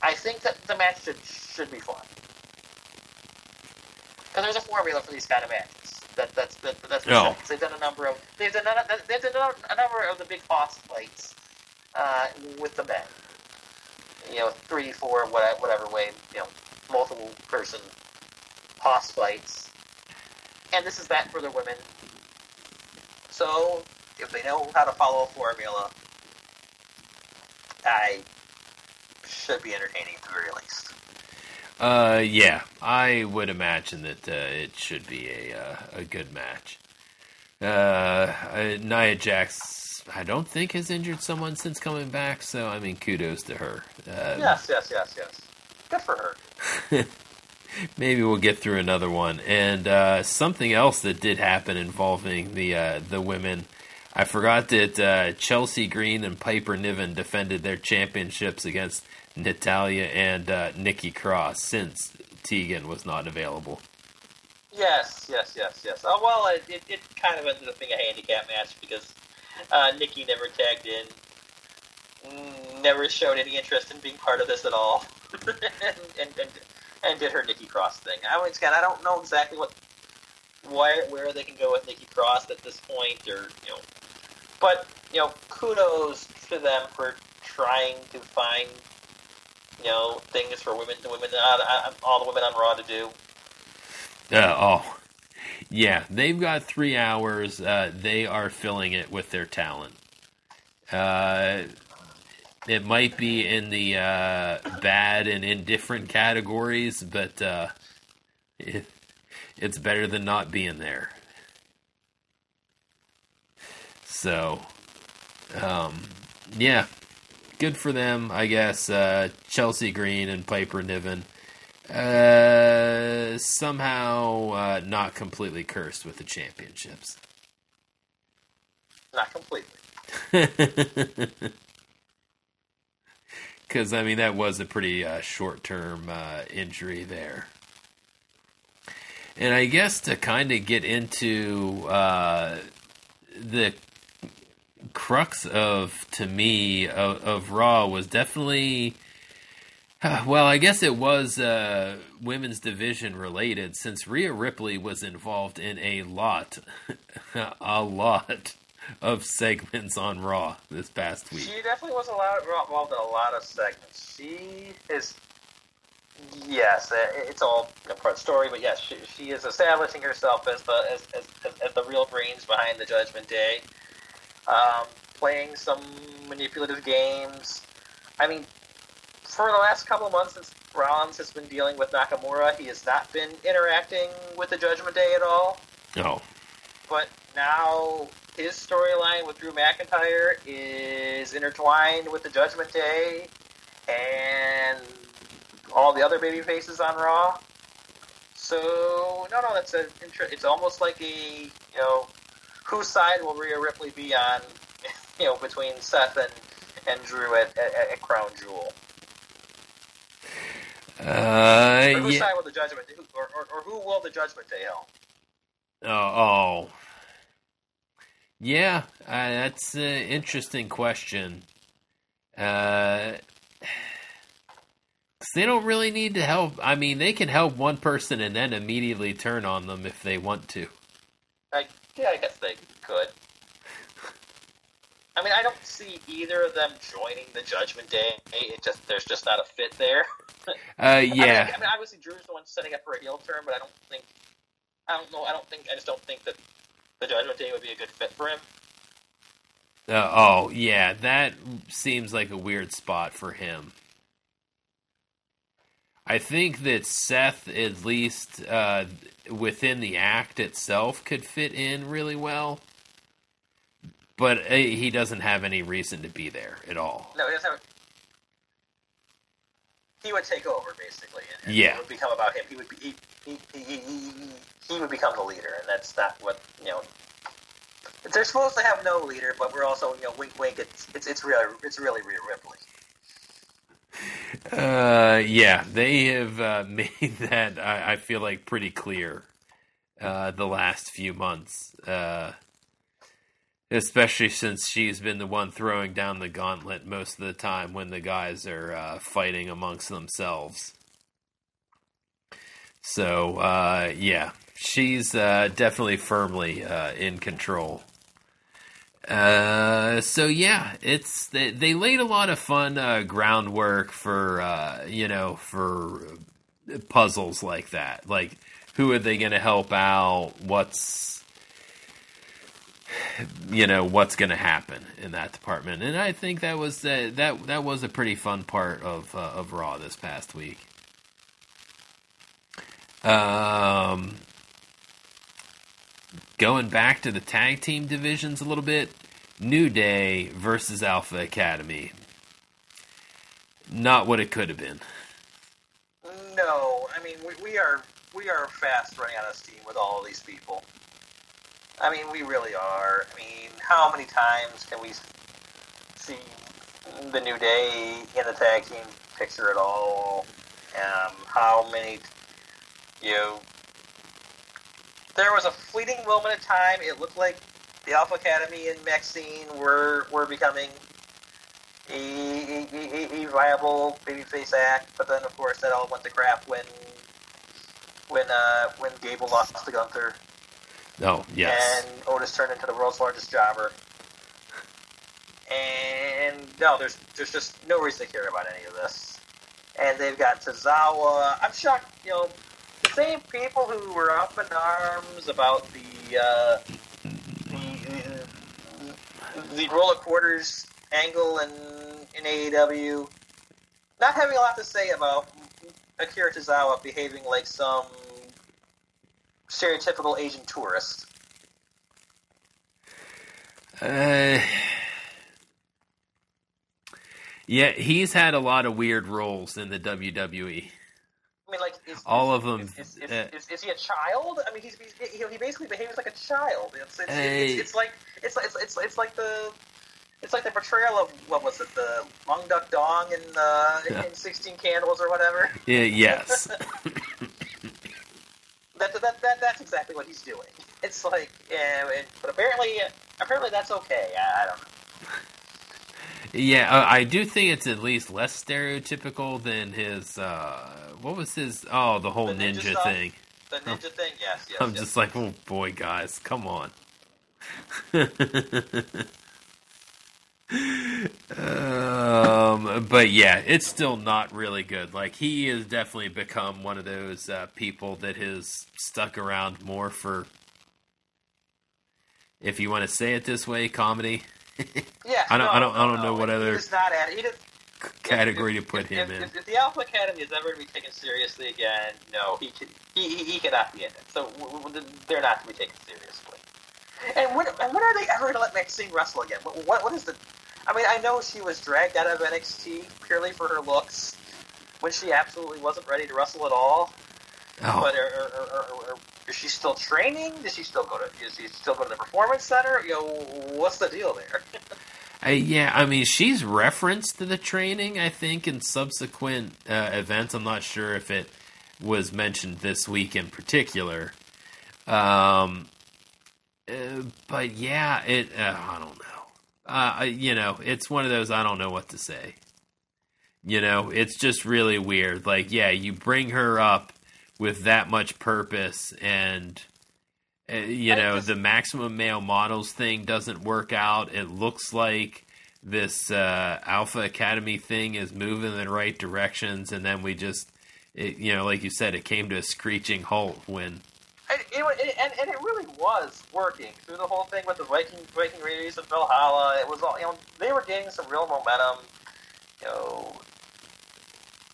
I think that the match should should be fun. Because there's a formula for these kind of matches. That that's that, that's No. They've done a number of they've done a, they've done a number of the big hoss fights uh, with the men. You know, three, four, whatever, whatever way. You know, multiple person hoss fights, and this is that for the women. So if they know how to follow a formula, I should be entertaining at the very least. Uh, yeah, I would imagine that uh, it should be a uh, a good match. Uh, uh, Nia Jax, I don't think has injured someone since coming back, so I mean, kudos to her. Uh, Yes, yes, yes, yes. Good for her. maybe we'll get through another one. And uh, something else that did happen involving the uh, the women. I forgot that uh, Chelsea Green and Piper Niven defended their championships against Natalya and uh, Nikki Cross since Tegan was not available. Yes, yes, yes, yes. Oh, well, it, it, kind of ended up being a handicap match because uh, Nikki never tagged in, never showed any interest in being part of this at all, and, and, and and did her Nikki Cross thing. I mean, again, I don't know exactly what where where they can go with Nikki Cross at this point, or you know, but you know, kudos to them for trying to find you know things for women to women uh, uh, all the women on Raw to do. Uh, oh, yeah, they've got three hours. Uh, they are filling it with their talent. Uh, it might be in the uh, bad and indifferent categories, but uh, it, it's better than not being there. So, um, yeah, good for them, I guess. Uh, Chelsea Green and Piper Niven. Uh, somehow uh, not completely cursed with the championships. Not completely. Because, I mean, that was a pretty uh, short term uh, injury there. And I guess to kind of get into uh, the crux of, to me, of, of Raw was definitely. Well, I guess it was uh, women's division related since Rhea Ripley was involved in a lot, a lot of segments on Raw this past week. She definitely was a lot involved in a lot of segments. She is, yes, it's all a part story, but yes, she, she is establishing herself as the as, as, as, as the real brains behind the Judgment Day. Um, playing some manipulative games. I mean, for the last couple of months since Rollins has been dealing with Nakamura, he has not been interacting with the Judgment Day at all. No. But now his storyline with Drew McIntyre is intertwined with the Judgment Day and all the other baby faces on Raw. So no, no, that's a inter- it's almost like a you know whose side will Rhea Ripley be on? You know, between Seth and and Drew at, at, at Crown Jewel. Uh, Or whose yeah. side will the judgment? Or, or, or who will the judgment day help? Oh, oh. Yeah, uh, that's an interesting question. Uh, they don't really need to help. I mean, they can help one person and then immediately turn on them if they want to. I, yeah, I guess they could. I mean, I don't see either of them joining the Judgment Day. It just there's just not a fit there. Uh, I mean, yeah. I, mean, obviously Drew's the one setting up for a heel turn, but I don't think, I don't know, I don't think, I just don't think that the Judgment Day would be a good fit for him. Uh, oh, yeah. That seems like a weird spot for him. I think that Seth, at least uh, within the act itself, could fit in really well. But uh, he doesn't have any reason to be there at all. No, he doesn't have. He would take over basically, and, and Yeah. it would become about him. He would be he, he, he, he, would become the leader, and that's not what you know. They're supposed to have no leader, but we're also you know wink wink. It's it's it's really it's really Rhea Ripley. Uh, yeah, they have uh, made that, I, I feel like, pretty clear uh, the last few months. Especially since she's been the one throwing down the gauntlet most of the time when the guys are uh, fighting amongst themselves. So, uh, yeah, she's uh, definitely firmly uh, in control. Uh, so yeah, it's they, they laid a lot of fun uh, groundwork for you know for puzzles like that. Like, who are they going to help out? What's you know what's going to happen in that department? And I think that was uh, that that was a pretty fun part of uh, of Raw this past week. Um, going back to the tag team divisions a little bit, New Day versus Alpha Academy. Not what it could have been. No, I mean we, we are we are fast running out of steam with all of these people. I mean, we really are. I mean, how many times can we see the New Day in the tag team picture at all? Um, how many, you know, there was a fleeting moment of time. It looked like the Alpha Academy and Maxxine were were becoming a, a, a, a viable babyface act, but then of course that all went to crap when when uh, when Gable lost to Gunther Oh, yes. and Otis turned into the world's largest jobber. And no, there's there's just no reason to care about any of this. And they've got Tozawa. I'm shocked, you know, the same people who were up in arms about the uh, the, the roller quarters angle in in AEW, not having a lot to say about Akira Tozawa behaving like some stereotypical Asian tourist. Uh, yeah, he's had a lot of weird roles in the WWE. I mean, like, is, All is, of them, Is, is, uh, is, he a child? I mean, he's, he's he, he basically behaves like a child. It's it's, Hey. it's, it's like it's, it's it's it's like the it's like the portrayal of what was it the Mung Duck Dong in uh, in, in Sixteen Candles or whatever. Yeah, yes. That, that, that that's exactly what he's doing. It's like, yeah, and, but apparently apparently that's okay. I, I don't know. yeah, uh, I do think it's at least less stereotypical than his. Uh, what was his? Oh, the whole The ninja ninja, stuff? thing. The ninja thing, yes, yes. I'm yes. just like, oh boy, guys, come on. Um, but yeah, it's still not really good. Like he has definitely become one of those uh, people that has stuck around more for, if you want to say it this way, comedy yeah. I don't- no, I don't- I don't no, know what he other- not. He does, category if, to put if, him if, in. If, if the Alpha Academy is ever to be taken seriously again, no, he can, he, he, he cannot be in it. So w- w- they're not to be taken seriously. And when, and when are they ever going to let Maxxine wrestle again? What, what, what is the? I mean, I know she was dragged out of NXT purely for her looks when she absolutely wasn't ready to wrestle at all. Oh, But are, are, are, is she still training? Does she still go to? Is she still go to the performance center? You know, what's the deal there? I, yeah, I mean, she's referenced to the training, I think, in subsequent uh, events. I'm not sure if it was mentioned this week in particular. Um, uh, but yeah, it. Uh, I don't know. Uh, you know, it's one of those. I don't know what to say. You know, it's just really weird. Like, yeah, you bring her up with that much purpose, and uh, you know, just, the maximum male models thing doesn't work out. It looks like this uh, Alpha Academy thing is moving in the right directions, and then we just, it, you know, like you said, it came to a screeching halt when and it, and, and it really was working through the whole thing with the Viking Viking Raiders of Valhalla. It was all you know they were gaining some real momentum. You know,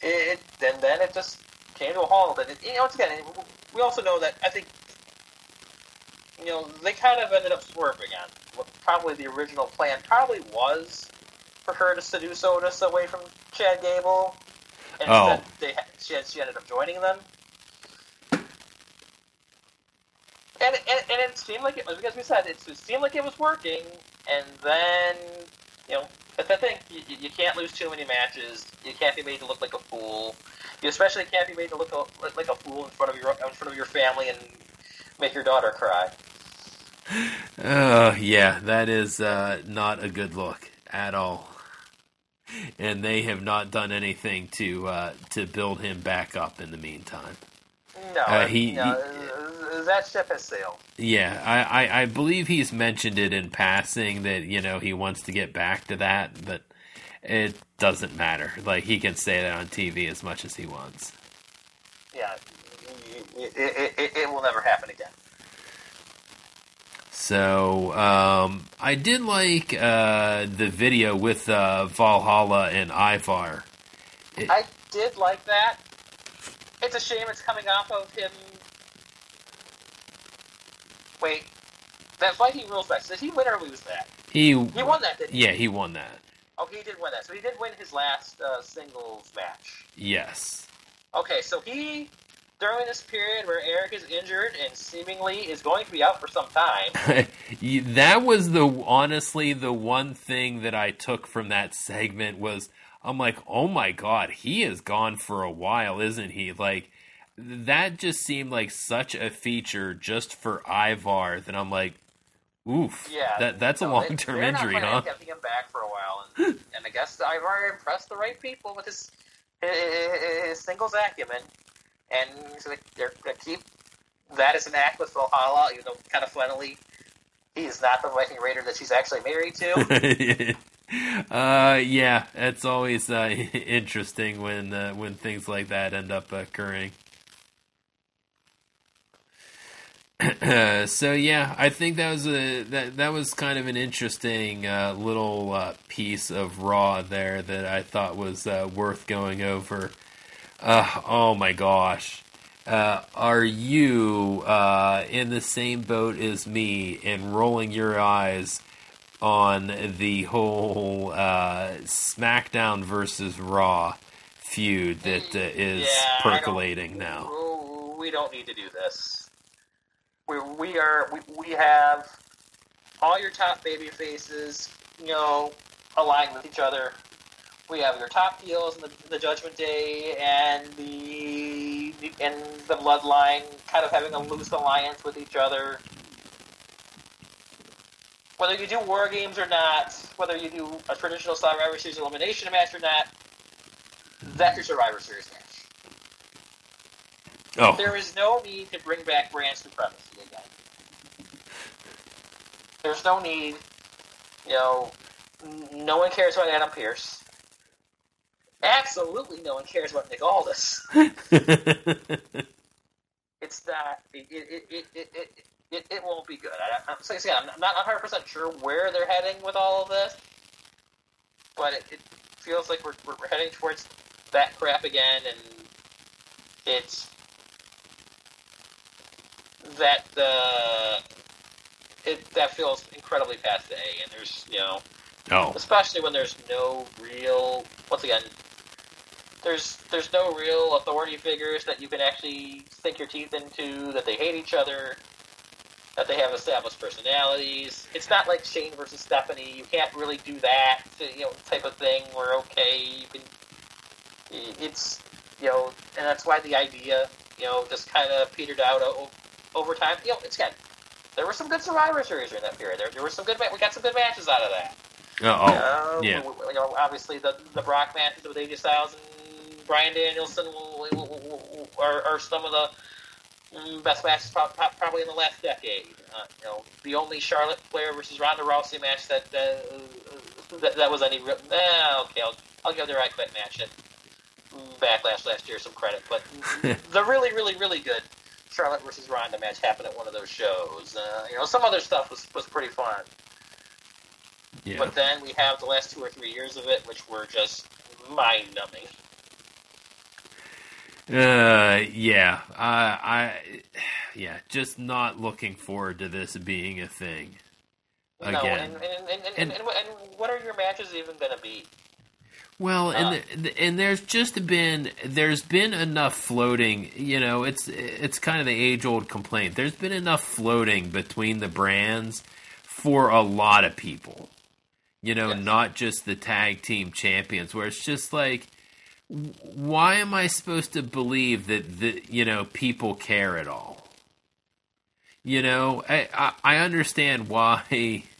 it, and then it just came to a halt. And it, you know, once again, we also know that I think you know they kind of ended up swerving on what probably the original plan probably was for her to seduce Otis away from Chad Gable. And oh. they she, she ended up joining them. And, and, and it seemed like it was because we said it, it seemed like it was working, and then you know that's the thing. You, you can't lose too many matches. You can't be made to look like a fool. You especially can't be made to look like a fool in front of your in front of your family and make your daughter cry. Oh yeah, that is uh, not a good look at all. And they have not done anything to uh, to build him back up in the meantime. No, uh, he, no, he, that ship has sailed. Yeah, I, I, I, believe he's mentioned it in passing that you know he wants to get back to that, but it doesn't matter. Like he can say that on TV as much as he wants. Yeah, it, it, it, it will never happen again. So um, I did like uh, the video with uh, Valhalla and Ivar. I did like that. It's a shame it's coming off of him. Wait, that Viking rules match. Did he win or lose that? He he won that. Didn't he? Yeah, he won that. Oh, he did win that. So he did win his last uh, singles match. Yes. Okay, so he during this period where Erik is injured and seemingly is going to be out for some time. that was the honestly the one thing that I took from that segment was I'm like, oh my god, he is gone for a while, isn't he? Like that just seemed like such a feature just for Ivar that I'm like, oof, yeah, that that's no, a long term injury, not huh? Kept him back for a while, and, and I guess Ivar impressed the right people with his his, his singles acumen, and so they're keep that as an act with Valhalla, even though kind of funnily he is not the Viking Raider that she's actually married to. uh, yeah, it's always uh, interesting when uh, when things like that end up occurring. so yeah, I think that was a that that was kind of an interesting uh, little uh, piece of Raw there that I thought was uh, worth going over. Uh, oh my gosh, uh, are you uh, in the same boat as me and rolling your eyes on the whole uh, SmackDown versus Raw feud that uh, is yeah, percolating now. We don't need to do this. We we are we, we have all your top baby faces, you know, aligned with each other. We have your top heels and the, the Judgment Day and the and the Bloodline kind of having a loose alliance with each other whether you do war games or not, whether you do a traditional Survivor Series elimination match or not, that's your Survivor Series match. Oh. There is no need to bring back brand supremacy again. There's no need. You know, no one cares about Adam Pearce. Absolutely, no one cares about Nick Aldis. it's not. It, it, it, it, it, it, it won't be good. I, am so again, I'm not 100 percent sure where they're heading with all of this, but it, it feels like we're, we're heading towards that crap again, and it's that uh, it that feels incredibly passe, and there's you know, oh. especially when there's no real once again. There's there's no real authority figures that you can actually sink your teeth into. That they hate each other that they have established personalities. It's not like Shane versus Stephanie. You can't really do that, you know, type of thing. Where okay, you can. It's you know, and that's why the idea, you know, just kind of petered out over time. You know, it's good. there were some good Survivor Series during that period. There, there were some good. We got some good matches out of that. Oh, yeah. You know, obviously the the Brock matches with AJ Styles and Bryan Danielson are, are some of the Mm, best matches probably in the last decade. Uh, you know, the only Charlotte Flair versus Ronda Rousey match that uh, that, that, was any. real. Eh, okay, I'll, I'll give the right bet match at Backlash last year some credit, but the really, really, really good Charlotte versus Ronda match happened at one of those shows. Uh, you know, some other stuff was was pretty fun. Yeah. But then we have the last two or three years of it, which were just mind numbing. Uh, yeah, uh, I, yeah, just not looking forward to this being a thing again. No, and, and, and, and, and, what are your matches even going to be? Well, and uh, and there's just been there's been enough floating. You know, it's it's kind of the age old complaint. There's been enough floating between the brands for a lot of people. You know, yes. not just the tag team champions, where it's just like why am I supposed to believe that the you know people care at all? You know, I I, I understand why.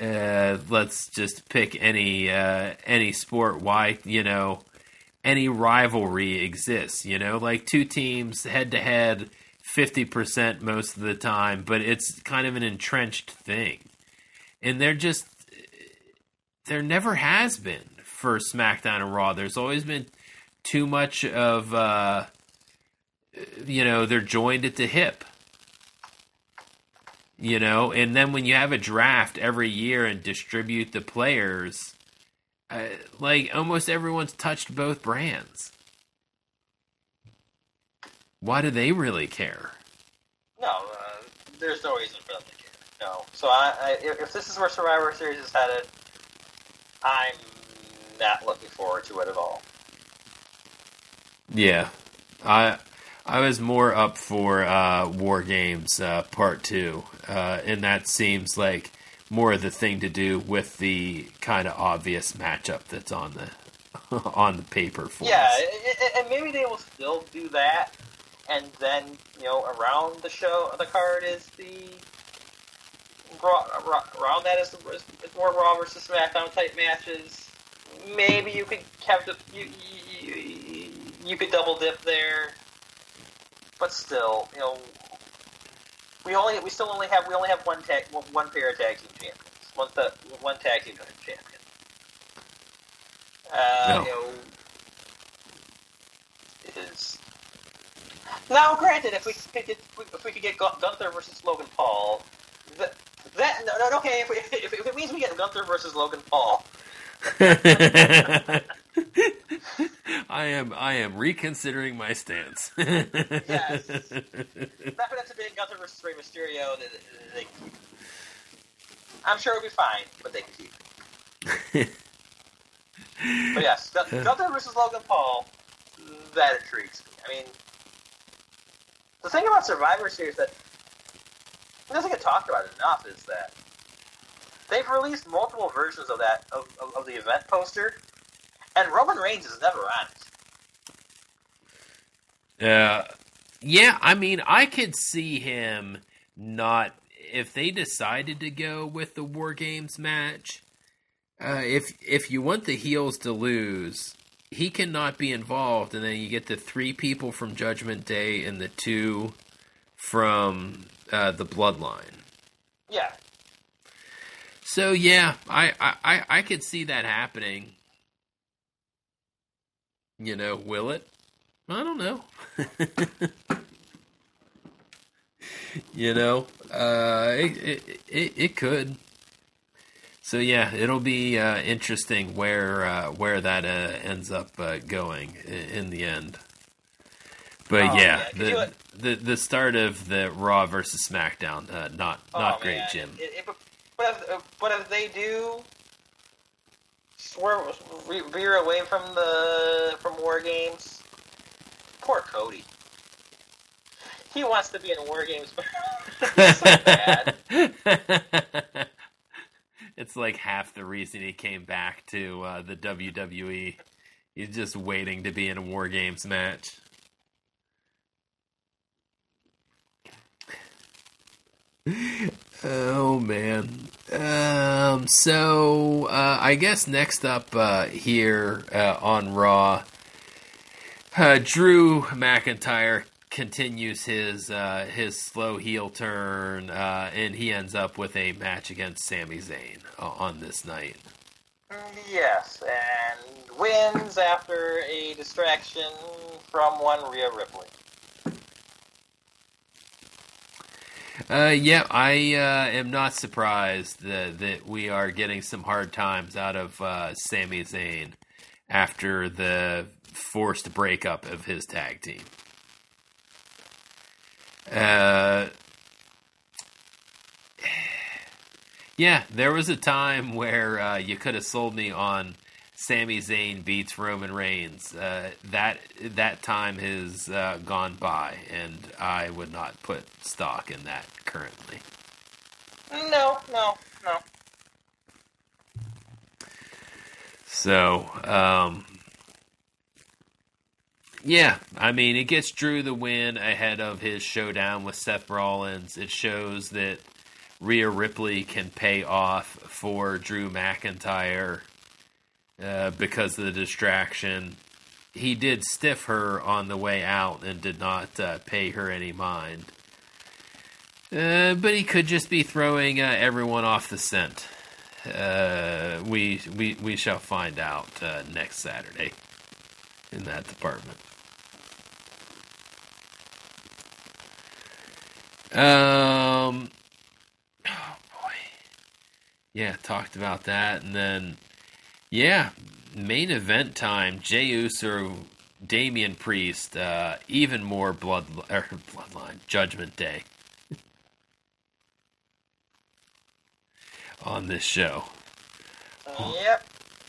Uh, let's just pick any uh, any sport. Why you know any rivalry exists? You know, like two teams head to head, fifty percent most of the time, but it's kind of an entrenched thing, and they're just there never has been for SmackDown and Raw. There's always been too much of, uh, you know, they're joined at the hip. You know, and then when you have a draft every year and distribute the players, uh, like almost everyone's touched both brands. Why do they really care? No, uh, there's no reason for them to care. No. So I, I, if this is where Survivor Series is headed, I'm not looking forward to it at all. Yeah, I I was more up for uh, War Games uh, Part Two, uh, and that seems like more of the thing to do with the kind of obvious matchup that's on the on the paper for yeah, us. and maybe they will still do that, and then you know around the show the card is the around that is, the, is more Raw versus SmackDown type matches maybe you could have the you, you, you could double dip there, but still, you know, we only we still only have we only have one tag one pair of tag team champions, one th- one tag team champion. Uh, no. You know, is now granted if we could get if we could get Gunther versus Logan Paul, that that no, no okay if, we, if, if it means we get Gunther versus Logan Paul, I am I am reconsidering my stance. yes. Not for that to be Gunther versus Rey Mysterio. They, they keep. I'm sure it'll be fine, but they can keep. but yes, Gunther versus Logan Paul. That intrigues me. I mean, the thing about Survivor Series that doesn't get talked about enough is that they've released multiple versions of that of, of, of the event poster, and Roman Reigns is never on it. Uh, yeah, I mean, I could see him not if they decided to go with the War Games match. Uh, if if you want the heels to lose, he cannot be involved, and then you get the three people from Judgment Day and the two from uh, the Bloodline. Yeah, so yeah, I, I I could see that happening. You know, will it? I don't know. you know, uh, it, it, it, it could. So yeah, it'll be uh, interesting where uh, where that uh, ends up uh, going in the end. But oh, yeah, the, the the start of the Raw versus SmackDown, uh, not oh, not great, Jim. But if, but if they do swerve, veer away from the from war games, poor Cody. he wants to be in War Games. so bad. it's like half the reason he came back to uh, the WWE. He's just waiting to be in a War Games match. Oh man. Um, so uh, I guess next up uh, here uh, on Raw, uh, Drew McIntyre continues his uh, his slow heel turn, uh, and he ends up with a match against Sami Zayn on this night. Yes, and wins after a distraction from one Rhea Ripley. Uh, yeah, I uh, am not surprised that, that we are getting some hard times out of uh, Sami Zayn after the forced breakup of his tag team. Uh, yeah, there was a time where uh, you could have sold me on Sami Zayn beats Roman Reigns. Uh, that that time has uh, gone by, and I would not put stock in that currently. No, no, no. So, um, yeah, I mean, it gets Drew the win ahead of his showdown with Seth Rollins. It shows that Rhea Ripley can pay off for Drew McIntyre uh, because of the distraction. He did stiff her on the way out and did not uh, pay her any mind. Uh, but he could just be throwing uh, everyone off the scent. Uh, we we we shall find out next Saturday in that department. Um. Oh boy. Yeah, talked about that, and then yeah, main event time. Jey Uso, Damian Priest, uh, even more blood er, bloodline Judgment Day on this show. Yep.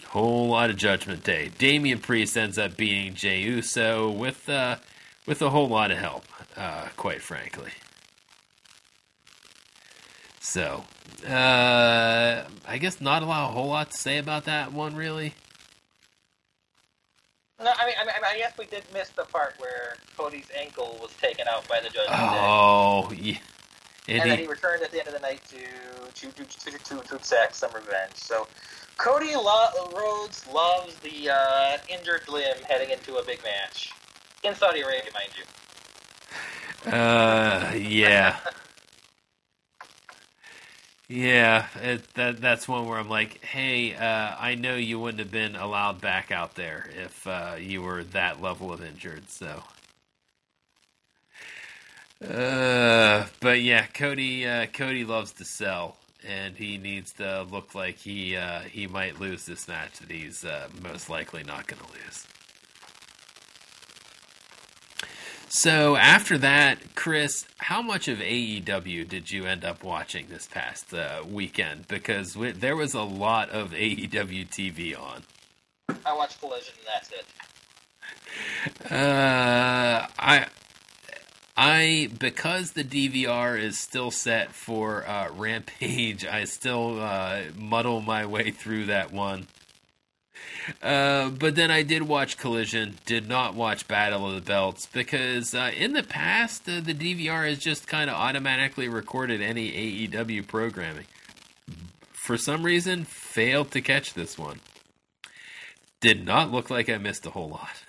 Whole lot of Judgment Day. Damian Priest ends up beating Jey Uso with uh, with a whole lot of help, uh, quite frankly. So, uh, I guess not a lot, a whole lot to say about that one, really. No, I mean, I mean, I guess we did miss the part where Cody's ankle was taken out by the judge. Oh, yeah. And, and then he returned at the end of the night to to to to, to, to exact some revenge. So, Cody Lo- Rhodes loves the uh, injured limb heading into a big match in Saudi Arabia, mind you. Uh, yeah. Yeah, it, that that's one where I'm like, hey, uh, I know you wouldn't have been allowed back out there if uh, you were that level of injured. So, uh, but yeah, Cody uh, Cody loves to sell, and he needs to look like he uh, he might lose this match that he's uh, most likely not going to lose. So after that, Chris, how much of AEW did you end up watching this past uh, weekend? Because we, there was a lot of AEW TV on. I watched Collision, and that's it. Uh, I, I because the DVR is still set for uh, Rampage, I still uh, muddle my way through that one. Uh, but then I did watch Collision, did not watch Battle of the Belts because uh, in the past uh, the DVR has just kind of automatically recorded any AEW programming. For some reason, failed to catch this one. Did not look like I missed a whole lot.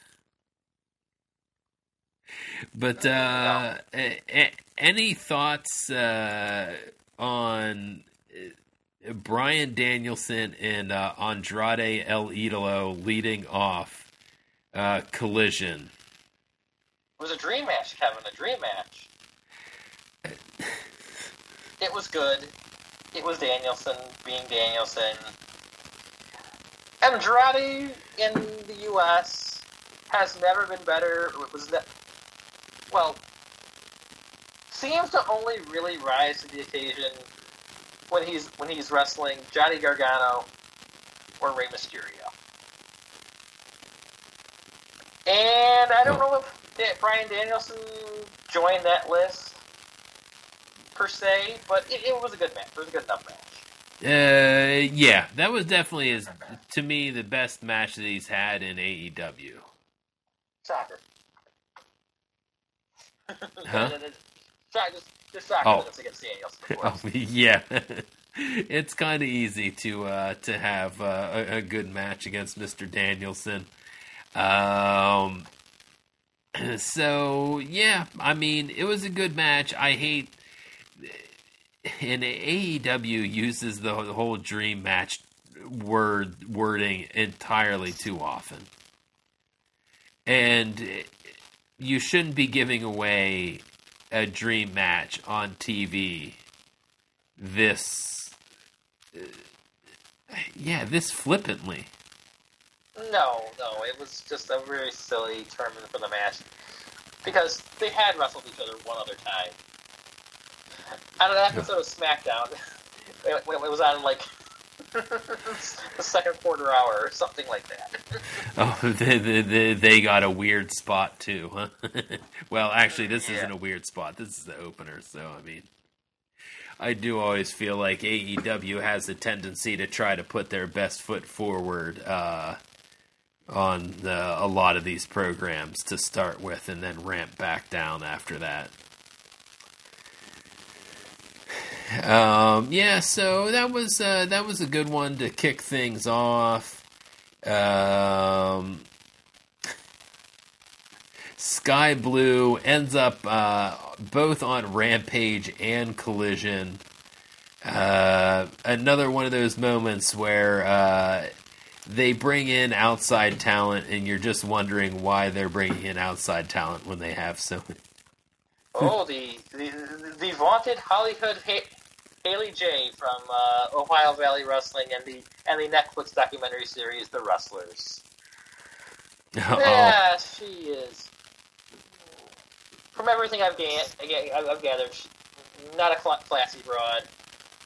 But uh, a- a- any thoughts uh, on Bryan Danielson and uh, Andrade El Idolo leading off uh, Collision. It was a dream match, Kevin. A dream match. it was good. It was Danielson being Danielson. Andrade in the U.S. has never been better. It was that well seems to only really rise to the occasion when he's when he's wrestling Johnny Gargano or Rey Mysterio. And I don't know if Bryan Danielson joined that list per se, but it, it was a good match. It was a good enough match. Uh, yeah, that was definitely his to me the best match that he's had in AEW. Soccer. Huh? Just, just Oh. against Daniels. Oh, yeah, it's kind of easy to uh, to have uh, a, a good match against Mister Danielson. Um, so yeah, I mean, it was a good match. I hate and AEW uses the, the whole dream match word wording entirely too often, and you shouldn't be giving away a dream match on TV this uh, yeah this flippantly. No, no, it was just a very silly term for the match. Because they had wrestled each other one other time. On an episode of SmackDown, it, it was on like the second quarter hour or something like that. oh they, they, they, got a weird spot too huh well actually this Yeah. isn't a weird spot this is the opener so i mean i do always feel like aew has a tendency to try to put their best foot forward uh, on the, a lot of these programs to start with and then ramp back down after that Um, yeah, so that was uh, that was a good one to kick things off. Um, Sky Blue ends up uh, both on Rampage and Collision. Uh, another one of those moments where uh, they bring in outside talent, and you're just wondering why they're bringing in outside talent when they have so. Oh, the the, the vaunted Hollywood Haley J from uh, Ohio Valley Wrestling and the and the Netflix documentary series The Wrestlers. Oh, Yeah, she is. From everything I've, ga- I've I've gathered, she's not a cla- classy broad,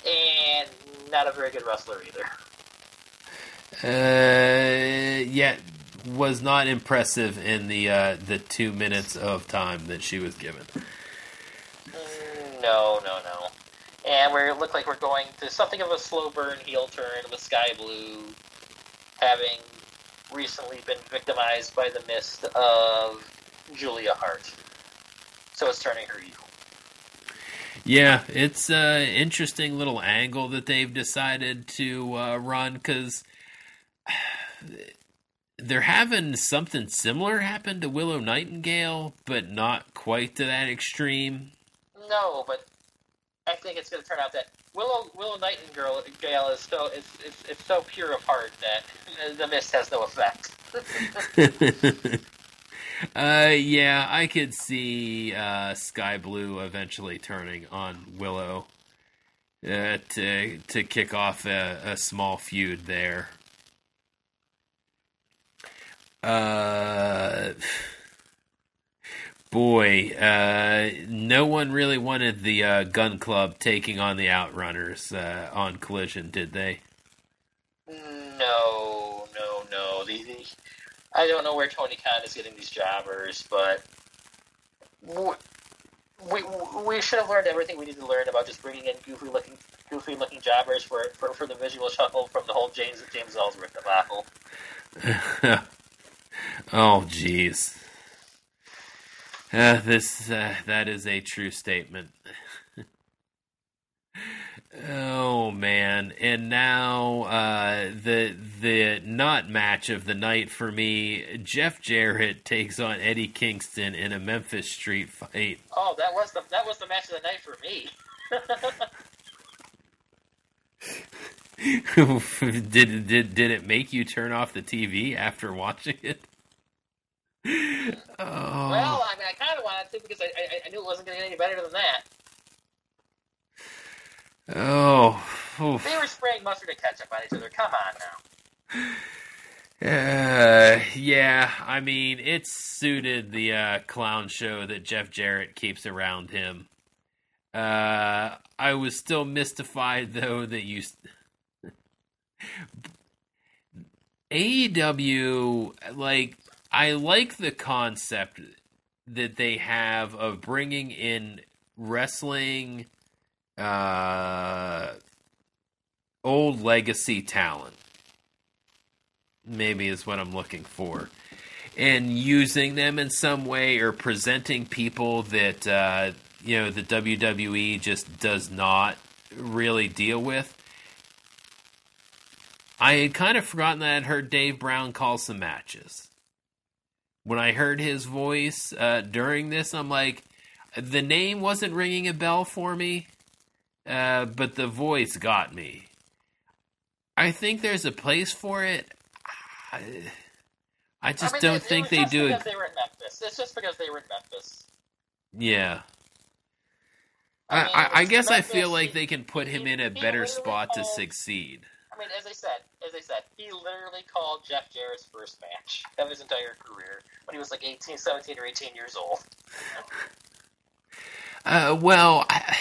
and not a very good wrestler either. Uh, yet was not impressive in the uh, the two minutes of time that she was given. Mm, No, no, no. And we look like we're going to something of a slow burn heel turn with Sky Blue having recently been victimized by the mist of Julia Hart. So it's turning her evil. Yeah, it's an interesting little angle that they've decided to uh, run because they're having something similar happen to Willow Nightingale, but not quite to that extreme. No, but I think it's going to turn out that Willow Willow Nightingale Gale is so is, is, is so pure of heart that the mist has no effect. uh, yeah, I could see uh, Sky Blue eventually turning on Willow uh, to to kick off a, a small feud there. Uh, boy, uh, no one really wanted the uh, Gun Club taking on the Outrunners uh, on Collision, did they? No, no, no. The, the, I don't know where Tony Khan is getting these jobbers, but we, we should have learned everything we need to learn about just bringing in goofy looking goofy looking jobbers for, for, for the visual shuffle from the whole James James Ellsworth debacle. oh, jeez. Uh, this uh, that is a true statement. oh man! And now uh, the the not match of the night for me. Jeff Jarrett takes on Eddie Kingston in a Memphis Street fight. Oh, that was the that was the match of the night for me. did did did it make you turn off the TV after watching it? Oh. Well, I mean, I kind of wanted to because I, I, I knew it wasn't going to get any better than that. Oh, oof. They were spraying mustard and ketchup on each other. Come on now. Uh, yeah, I mean, it suited the uh, clown show that Jeff Jarrett keeps around him. Uh, I was still mystified though that you AEW like I like the concept that they have of bringing in wrestling uh, old legacy talent. Maybe is what I'm looking for. And using them in some way or presenting people that, uh, you know, the WWE just does not really deal with. I had kind of forgotten that I'd heard Dave Brown call some matches. When I heard his voice uh, during this, I'm like, the name wasn't ringing a bell for me, uh, but the voice got me. I think there's a place for it. I, I just I mean, don't it- it think was they do it. They were in Memphis. It's just because they were in Memphis. Yeah. I mean, I, guess I feel like they can put him he- in a better spot to succeed. I mean, as I said, as I said, he literally called Jeff Jarrett's first match of his entire career when he was like 18, 17 or 18 years old. Uh, well, I,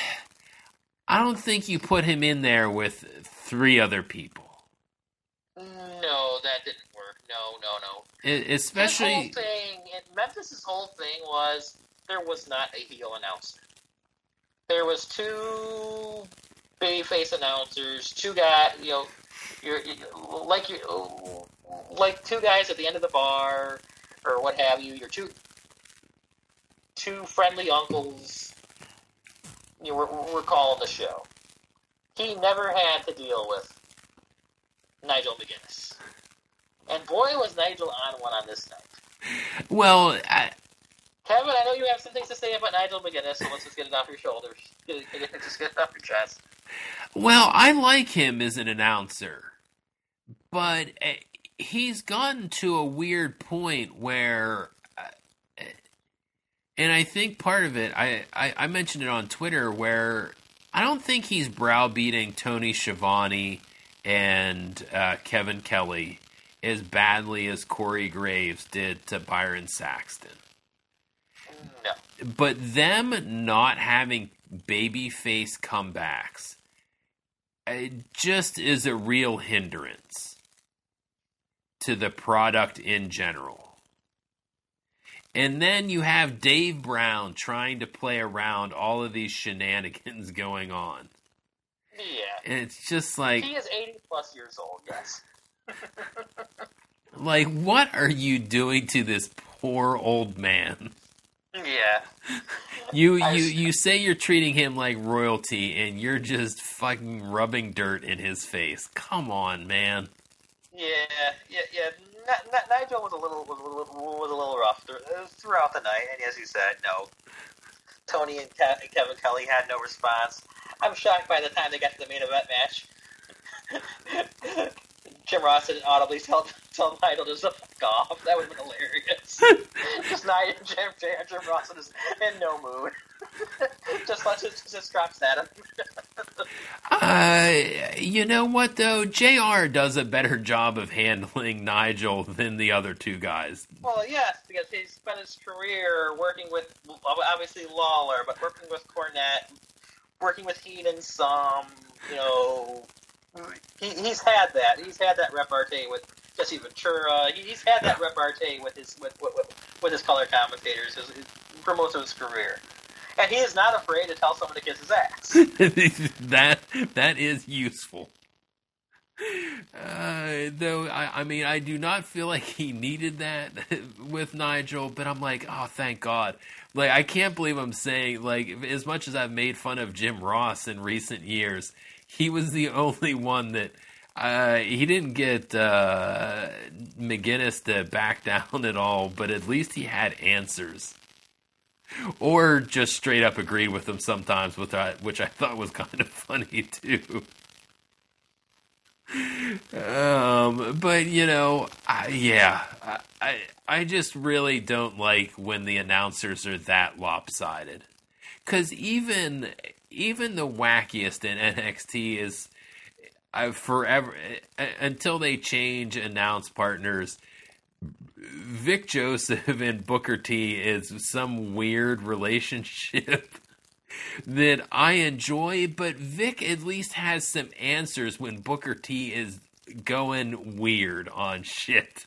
I don't think you put him in there with three other people, No, that didn't work. No, no, no. E- His whole especially. thing, Memphis's whole thing was there was not a heel announcer. There was two babyface announcers, two guys, you know, you're, you like you like two guys at the end of the bar or what have you. You're two two friendly uncles. You were, were calling the show. He never had to deal with Nigel McGuinness. And boy, was Nigel on one on this night. Well, I, Kevin, I know you have some things to say about Nigel McGuinness, so let's just get it off your shoulders. Just get it off your chest. Well, I like him as an announcer, but uh, he's gotten to a weird point where, uh, and I think part of it, I, I, I mentioned it on Twitter, where I don't think he's browbeating Tony Schiavone and uh, Kevin Kelly as badly as Corey Graves did to Byron Saxton. No. But them not having babyface comebacks it just is a real hindrance to the product in general. And then you have Dave Brown trying to play around all of these shenanigans going on. Yeah. And it's just like He is 80 plus years old, yes. like what are you doing to this poor old man? Yeah. You you you say you're treating him like royalty and you're just fucking rubbing dirt in his face. Come on, man. Yeah, yeah, yeah. N- N- Nigel was a little was a little, was a little rough th- throughout the night, and as you said, no. Tony and Ke- Kevin Kelly had no response. I'm shocked by the time they got to the main event match. Jim Ross didn't audibly tell, tell Nigel to fuck off. That would have been hilarious. just Nigel, Jim, Jim, Jim Ross is in no mood. just let just, just drops at him. Uh, you know what though? Jr. does a better job of handling Nigel than the other two guys. Well, yes, because he spent his career working with obviously Lawler, but working with Cornette, working with Heenan some. You know, he, he's had that. He's had that repartee with Jesse Ventura. He, he's had that repartee with his with with, with, with his color commentators his, his, for most of his career, and he is not afraid to tell someone to kiss his ass. that that is useful. Uh, though I, I mean, I do not feel like he needed that with Nigel, but I'm like, oh, thank God. Like, I can't believe I'm saying like, as much as I've made fun of Jim Ross in recent years, he was the only one that uh, he didn't get uh, McGuinness to back down at all, but at least he had answers or just straight up agreed with them sometimes, with that, which I thought was kind of funny too. Um, but you know, I, yeah, I, I I just really don't like when the announcers are that lopsided, because even even the wackiest in NXT is I forever until they change announce partners. Vic Joseph and Booker T is some weird relationship that I enjoy, but Vic at least has some answers when Booker T is going weird on shit.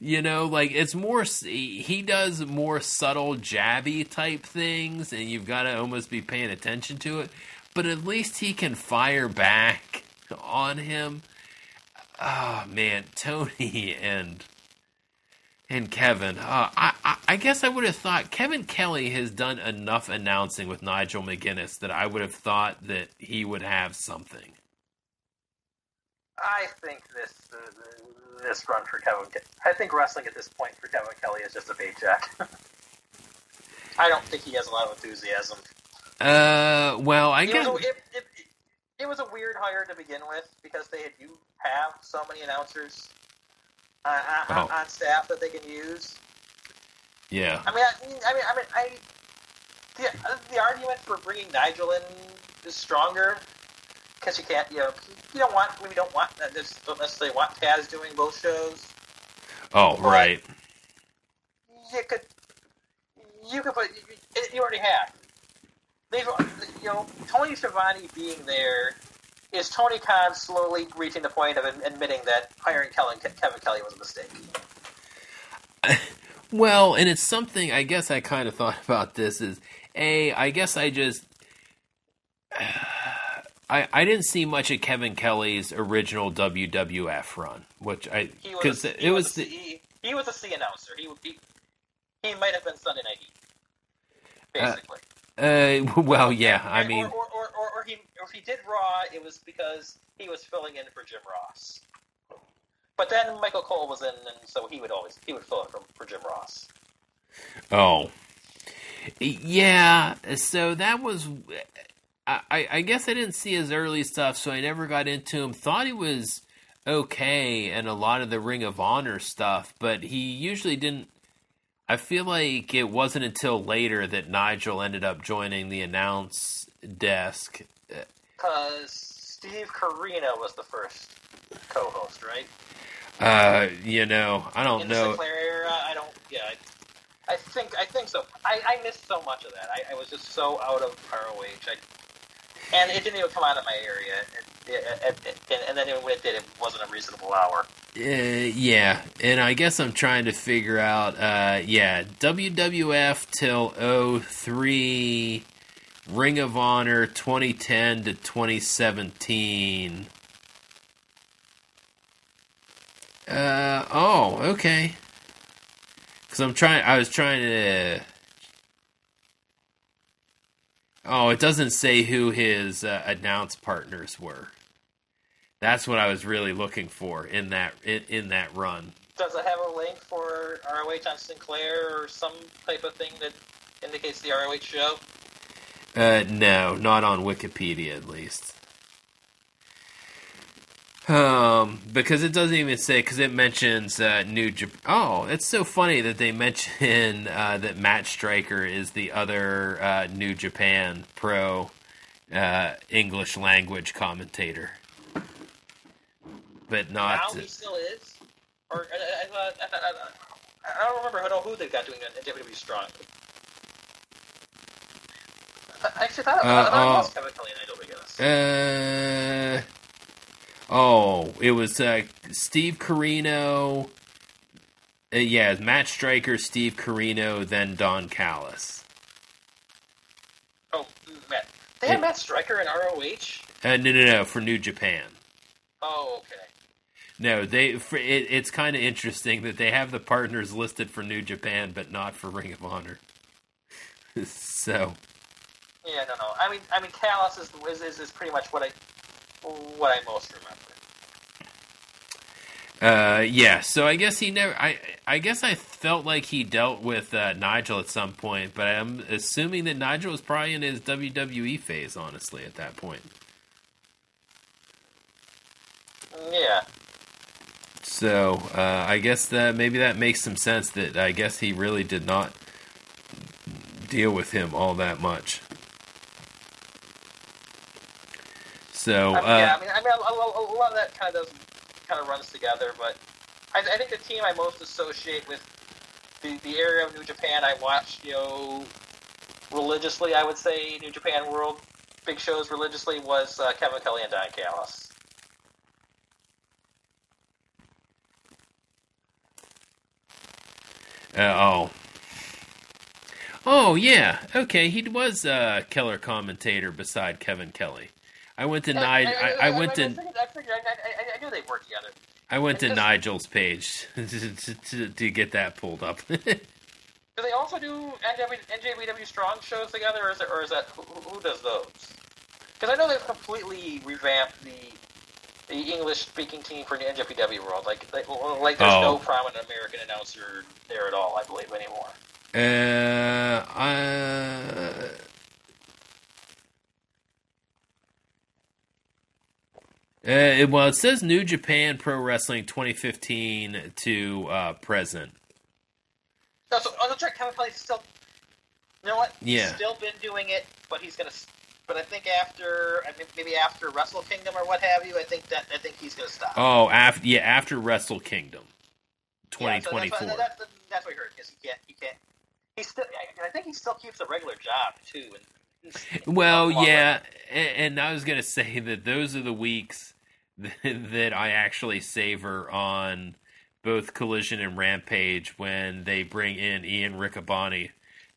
You know, like it's more. He does more subtle jabby type things, and you've got to almost be paying attention to it. But at least he can fire back on him. Oh man, Tony and and Kevin. Uh, I, I, I guess I would have thought Kevin Kelly has done enough announcing with Nigel McGuinness that I would have thought that he would have something. I think this uh, this run for Kevin. I think wrestling at this point for Kevin Kelly is just a paycheck. I don't think he has a lot of enthusiasm. Uh, well, I it guess a, it, it, it, was a weird hire to begin with because they had you have so many announcers uh, on, oh. on, staff that they can use. Yeah. I mean, I, I mean, I mean, I the, the argument for bringing Nigel in is stronger because you can't, you know, you don't want, we don't want, uh, don't necessarily want Taz doing both shows. Oh, right. You could, you could put, you already have. They've, you know, Tony Schiavone being there is Tony Khan slowly reaching the point of admitting that hiring Kevin Kelly was a mistake. Well, and it's something I guess I kind of thought about this is a I guess I just I, I didn't see much of Kevin Kelly's original WWF run, which I because it was, was the, he, he, was a C announcer. He he, he might have been Sunday Night Heat, uh, basically. Uh, uh, well, yeah, I mean, or, or, or, or, or he or if he did Raw, it was because he was filling in for Jim Ross. But then Michael Cole was in, and so he would always he would fill in for, for Jim Ross. Oh, yeah. So that was I, I guess I didn't see his early stuff, so I never got into him. Thought he was okay and a lot of the Ring of Honor stuff, but he usually didn't. I feel like it wasn't until later that Nigel ended up joining the announce desk. Because Steve Corino was the first co-host, right? Uh, you know, I don't In know. The Sinclair era, I don't. Yeah, I, I think I think so. I, I missed so much of that. I, I was just so out of ROH. I and it didn't even come out of my area. And, then when it did, it wasn't a reasonable hour. Uh, yeah, and I guess I'm trying to figure out. Uh, yeah, WWF till 03, Ring of Honor 2010 to 2017. Uh oh, okay. Because I'm trying. I was trying to Oh, it doesn't say who his uh, announced partners were. That's what I was really looking for in that in, in that run. Does it have a link for ROH on Sinclair or some type of thing that indicates the ROH show? Uh, no, not on Wikipedia at least. Um, because it doesn't even say because it mentions uh, New Japan. Oh, it's so funny that they mention uh, that Matt Striker is the other uh, New Japan Pro uh, English language commentator, but not. Now he still is. Or I, I, I, I don't remember who, who they got doing in WWE Strong. Actually, I thought, I thought it uh, was Kevin Kelly and Uh. Oh, it was uh, Steve Corino. Uh, yeah, Matt Striker, Steve Corino, then Don Callis. Oh, Matt. They had Matt Striker in ROH? Uh, no, no, no, for New Japan. Oh, okay. No, they. For, it, it's kind of interesting that they have the partners listed for New Japan, but not for Ring of Honor. so. Yeah, no, no. I mean, I mean, Callis is, is is pretty much what I what I most remember. Uh, yeah, so I guess he never. I I guess I felt like he dealt with uh, Nigel at some point, but I'm assuming that Nigel was probably in his WWE phase, honestly, at that point. Yeah. So uh, I guess that maybe that makes some sense. That I guess he really did not deal with him all that much. So I mean, uh, yeah, I mean, I mean, a, a, a, lot of that kind of kind of runs together, but I, I, think the team I most associate with the the area of New Japan I watched, you know, religiously, I would say New Japan World big shows religiously was uh, Kevin Kelly and Don Callis. Uh, oh. Oh yeah, okay. He was a killer commentator beside Kevin Kelly. I went to Yeah, Nigel. I, I went I to I, figured, I, I, I knew they'd work together. I went to Nigel's page to, to, to get that pulled up. Do they also do NW, NJPW Strong shows together, or is it, or is that who, who does those? Because I know they've completely revamped the the English speaking team for the NJPW world. Like, like, like there's Oh. no prominent American announcer there at all, I believe, anymore. uh, I, uh, well, it says New Japan Pro Wrestling 2015 to uh, present. No, so on the track, Kevin Kelly's still. You know what? Yeah. He's still been doing it, but he's gonna. But I think after, I mean, maybe after Wrestle Kingdom or what have you, I think that I think he's gonna stop. Oh, after yeah, after Wrestle Kingdom, Yeah, so 2024. that's, what- that's, that's what I heard. Because he can't. He can't. He still. I I think he still keeps a regular job too. And Well, yeah, and, and I was gonna say that those are the weeks that, I actually savor on both Collision and Rampage when they bring in Ian Riccaboni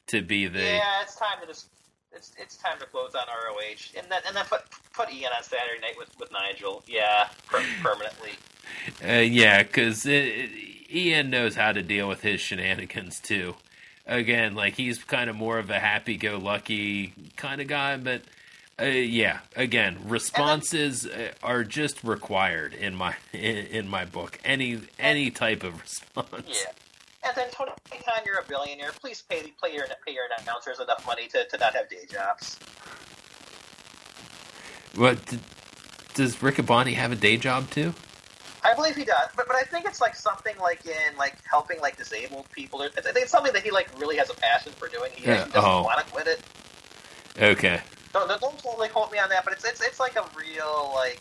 to be the Yeah, it's time to just. It's, it's time to close on ROH, and then and then put put Ian on Saturday night with, with Nigel. Yeah, per- permanently. uh, yeah, because Ian knows how to deal with his shenanigans too. Again, like he's kind of more of a happy-go-lucky kind of guy, but uh, yeah, again, responses uh, are just required in my in, in my book. Any any type of response. Yeah. And then Tony Khan, you're a billionaire. Please pay pay your pay your announcers enough money to, to not have day jobs. What does Riccaboni have a day job too? I believe he does, but but I think it's like something like in like helping like disabled people. Or, I think it's something that he like really has a passion for doing. He Yeah, doesn't oh. want to quit it. Okay. Don't, don't- totally quote me on that, but it's it's it's like a real like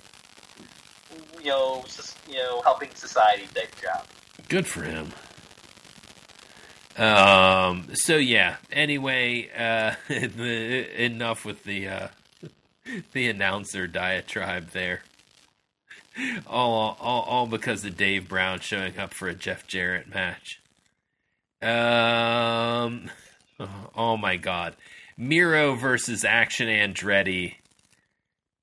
you know you know helping society type job. Good for him. Um. So yeah. Anyway, uh, enough with the uh, the announcer diatribe there. All, all, all because of Dave Brown showing up for a Jeff Jarrett match. Um. Oh my God, Miro versus Action Andretti.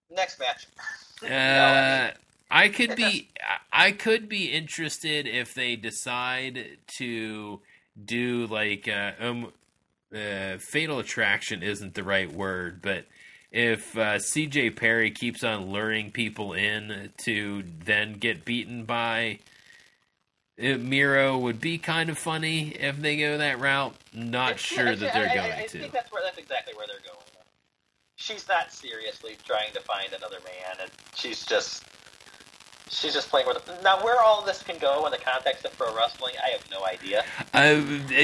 Next match. I Uh, I could be I could be interested if they decide to do like uh, um uh, fatal attraction isn't the right word, but if uh, CJ Perry keeps on luring people in to then get beaten by uh, Miro would be kind of funny if they go that route. Not I- sure I- that they're I- going I, to. I think that's where that's exactly where they're going. She's not seriously trying to find another man, and she's just she's just playing with. It. Now, where all this can go in the context of pro wrestling, I have no idea. Uh,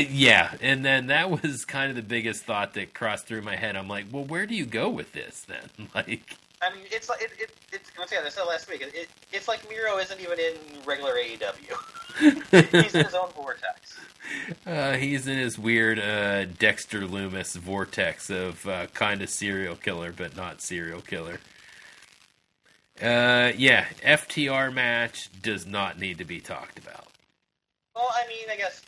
yeah, and then that was kind of the biggest thought that crossed through my head. I'm like, well, where do you go with this then? Like, I mean, it's like it, it, it's once again, I said last week. It, it, it's like Miro isn't even in regular AEW. He's in his own vortex. uh, he's in his weird uh, Dexter Lumis vortex of uh, kind of serial killer, but not serial killer. Uh, yeah, FTR match does not need to be talked about. Well, I mean, I guess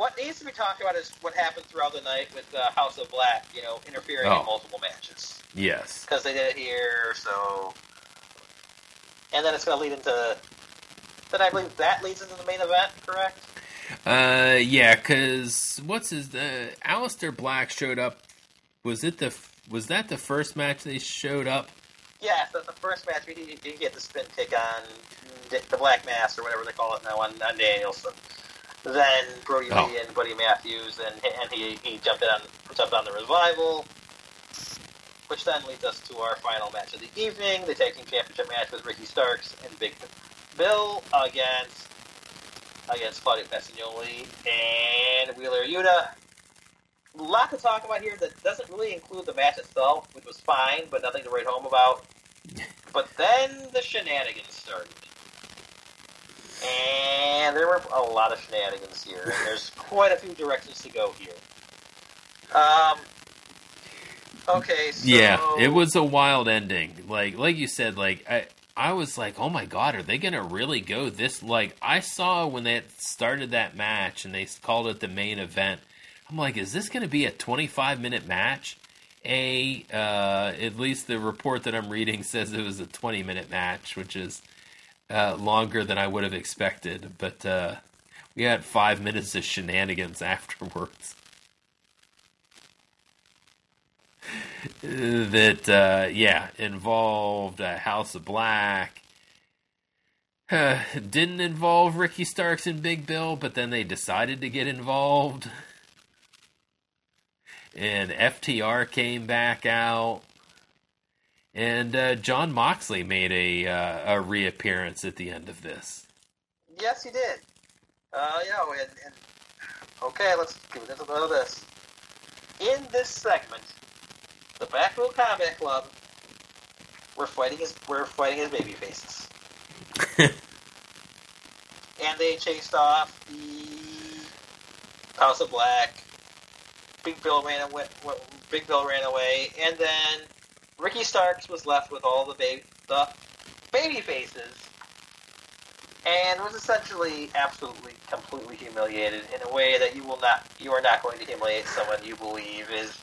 what needs to be talked about is what happened throughout the night with uh, House of Black. You know, interfering Oh. in multiple matches. Yes. because they did it here. So, and then it's going to lead into. Then I believe that leads into the main event, correct? Uh, yeah, because what's his? Uh, Aleister Black showed up. Was it the? Was that the first match they showed up? Yeah, so the first match we did, did get the spin kick on the the Black Mass or whatever they call it now on, on Danielson. Then Brody Oh. Lee and Buddy Matthews, and and he he jumped on jumped on the revival, which then leads us to our final match of the evening, the tag team championship match with Ricky Starks and Big Bill against against Claudio Castagnoli and Wheeler Yuta. A lot to talk about here that doesn't really include the match itself, which was fine, but nothing to write home about. But then the shenanigans started. And there were a lot of shenanigans here, and there's quite a few directions to go here. Um, okay, so... Yeah, it was a wild ending. Like like you said, like I I was like, oh my god, are they gonna really go this? Like I saw when they started that match and they called it the main event. I'm like, is this gonna be a 25 minute match? A, uh, at least the report that I'm reading says it was a 20 minute match, which is uh, longer than I would have expected. But uh, we had five minutes of shenanigans afterwards. that uh, yeah involved uh, House of Black. Uh, didn't involve Ricky Starks and Big Bill, but then they decided to get involved. And FTR came back out, and uh, Jon Moxley made a uh, a reappearance at the end of this. Yes, he did. Uh, know, and, and okay, let's give it a little of this. In this segment, the Blackpool Combat Club were fighting his were fighting his baby faces. and they chased off the House of Black. Big Bill ran away. Big Bill ran away, and then Ricky Starks was left with all the baby the baby faces, and was essentially absolutely completely humiliated in a way that you will not you are not going to humiliate someone you believe is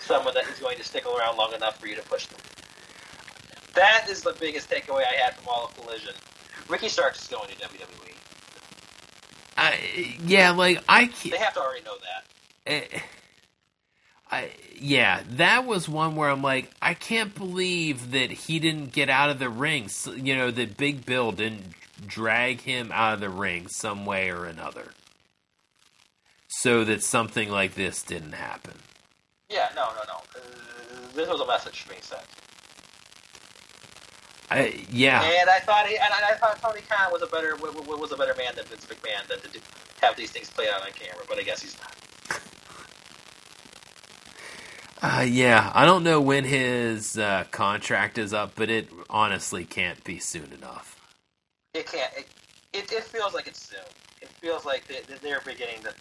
someone that is going to stick around long enough for you to push them. That is the biggest takeaway I had from all of Collision. Ricky Starks is going to WWE. I yeah, like I they have to already know that. Uh, I yeah, that was one where I'm like, I can't believe that he didn't get out of the ring. You know, that Big Bill didn't drag him out of the ring some way or another, so that something like this didn't happen. Yeah, no, no, no. Uh, this was a message being sent. I, yeah, and I thought he, and I thought Tony Khan was a better was a better man than Vince McMahon than to have these things played out on camera, but I guess he's not. Uh, yeah, I don't know when his uh, contract is up, but it honestly can't be soon enough. It can't. It, it, it feels like it's soon. It feels like they, they're beginning to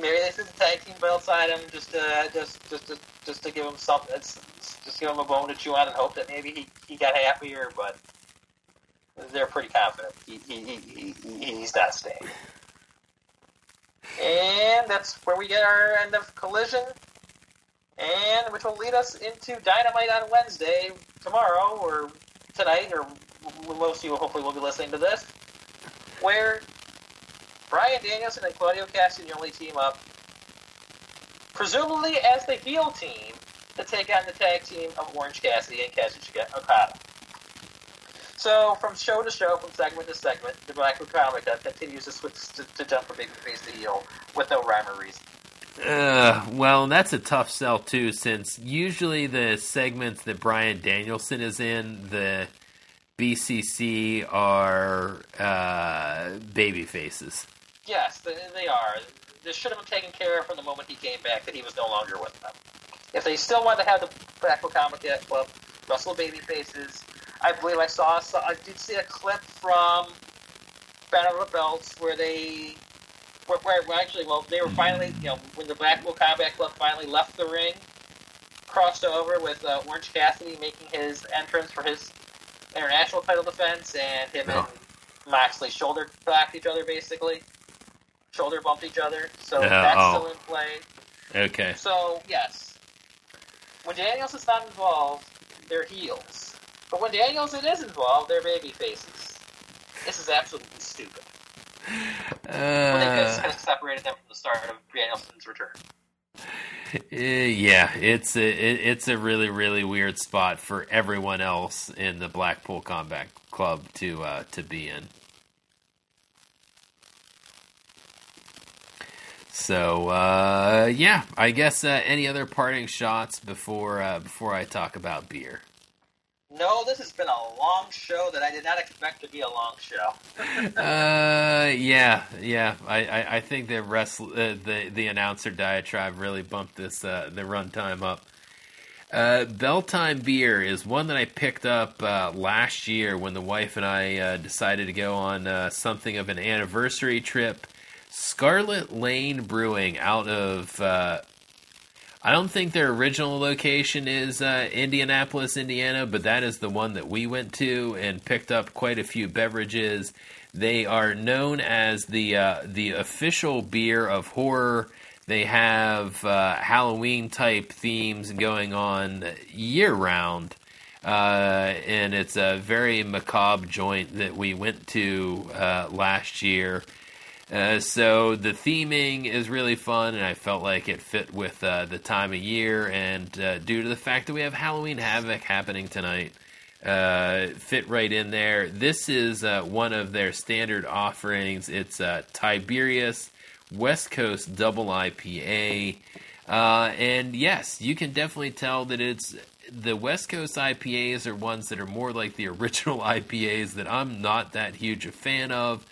maybe this is a tag team belts item just to just just to, just to give him something, just give him a bone to chew on and hope that maybe he, he got happier. But they're pretty confident he, he, he, he's not staying. And that's where we get our end of collision, and which will lead us into Dynamite on Wednesday tomorrow or tonight or most of you hopefully will be listening to this, where Bryan Danielson and Claudio Castagnoli team up, presumably as the heel team, to take on the tag team of Orange Cassidy and Kazuchika Okada. So, from show to show, from segment to segment, the Blackwood Comica uh, continues to switch to, to jump from babyface to heel with no rhyme or reason. Uh, well, that's a tough sell too, since usually the segments that Bryan Danielson is in, the BCC are uh, baby faces. Yes, they are. This should have been taken care of from the moment he came back that he was no longer with them. If they still wanted to have the Blackpool Combat Club Russell baby faces, I believe I saw, saw I did see a clip from Battle of the Belts where they where, where actually well they were finally you know when the Blackpool Combat Club finally left the ring, crossed over with uh, Orange Cassidy making his entrance for his international title defense, and him and Moxley shoulder backed each other basically shoulder bumped each other. So that's oh. still in play. Okay. So yes, when Daniels is not involved, they're heels. But when Daniels is involved, they're baby faces. This is absolutely stupid. Uh, when they just kind of separated them from the start of Danielson's return. Uh, yeah, it's a it, it's a really really weird spot for everyone else in the Blackpool Combat Club to uh, to be in. So uh, yeah, I guess uh, any other parting shots before uh, before I talk about beer. No, this has been a long show that I did not expect to be a long show. uh, yeah, yeah. I, I, I think the rest uh, the the announcer diatribe really bumped this uh, the runtime up. Uh, Belltime beer is one that I picked up uh, last year when the wife and I uh, decided to go on uh, something of an anniversary trip Scarlet Lane Brewing out of uh, I don't think their original location is uh, Indianapolis, Indiana, but that is the one that we went to and picked up quite a few beverages. They are known as the uh, the official beer of horror. They have uh, Halloween type themes going on year round, uh, and it's a very macabre joint that we went to uh, last year. Uh, so the theming is really fun, and I felt like it fit with uh, the time of year, and uh, due to the fact that we have Halloween Havoc happening tonight, uh, fit right in there. This is uh, one of their standard offerings. It's Tiberius West Coast Double IPA, and yes, you can definitely tell that it's the West Coast IPAs are ones that are more like the original IPAs that I'm not that huge a fan of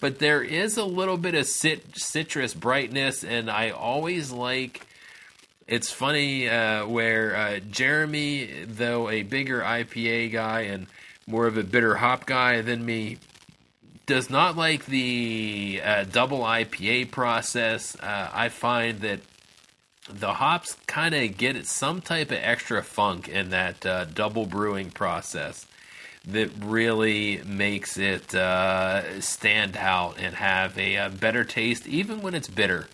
but there is a little bit of cit- citrus brightness, and I always like. It's funny uh, where uh, Jeremy, though a bigger IPA guy and more of a bitter hop guy than me, does not like the uh, double IPA process. Uh, I find that the hops kind of get some type of extra funk in that uh, double brewing process that really makes it uh, stand out and have a, a, better taste, even when it's bitter.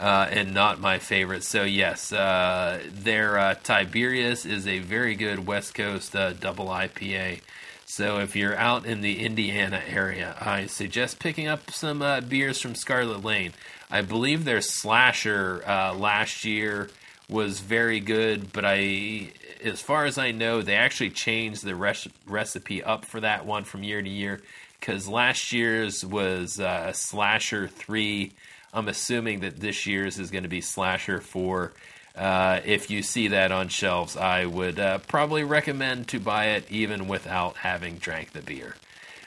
Uh, and not my favorite. So yes, uh, their uh, Tiberius is a very good West Coast uh, double IPA. So if you're out in the Indiana area, I suggest picking up some uh, beers from Scarlet Lane. I believe their Slasher last year was very good, but I as far as I know, they actually changed the res- recipe up for that one from year to year because last year's was uh, Slasher 3. I'm assuming that this year's is going to be Slasher 4. Uh, if you see that on shelves, I would uh, probably recommend to buy it even without having drank the beer.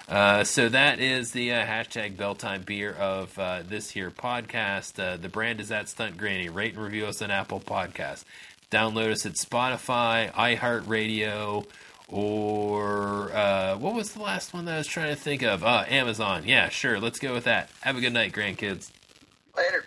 Uh, so that is the uh, hashtag Belltime beer of uh, this here podcast. Uh, the brand is at Stunt Granny. Rate and review us on Apple Podcasts. Download us at Spotify, iHeartRadio, or uh, what was the last one that I was trying to think of? Uh, Amazon. Yeah, sure. Let's go with that. Have a good night, grandkids. Later.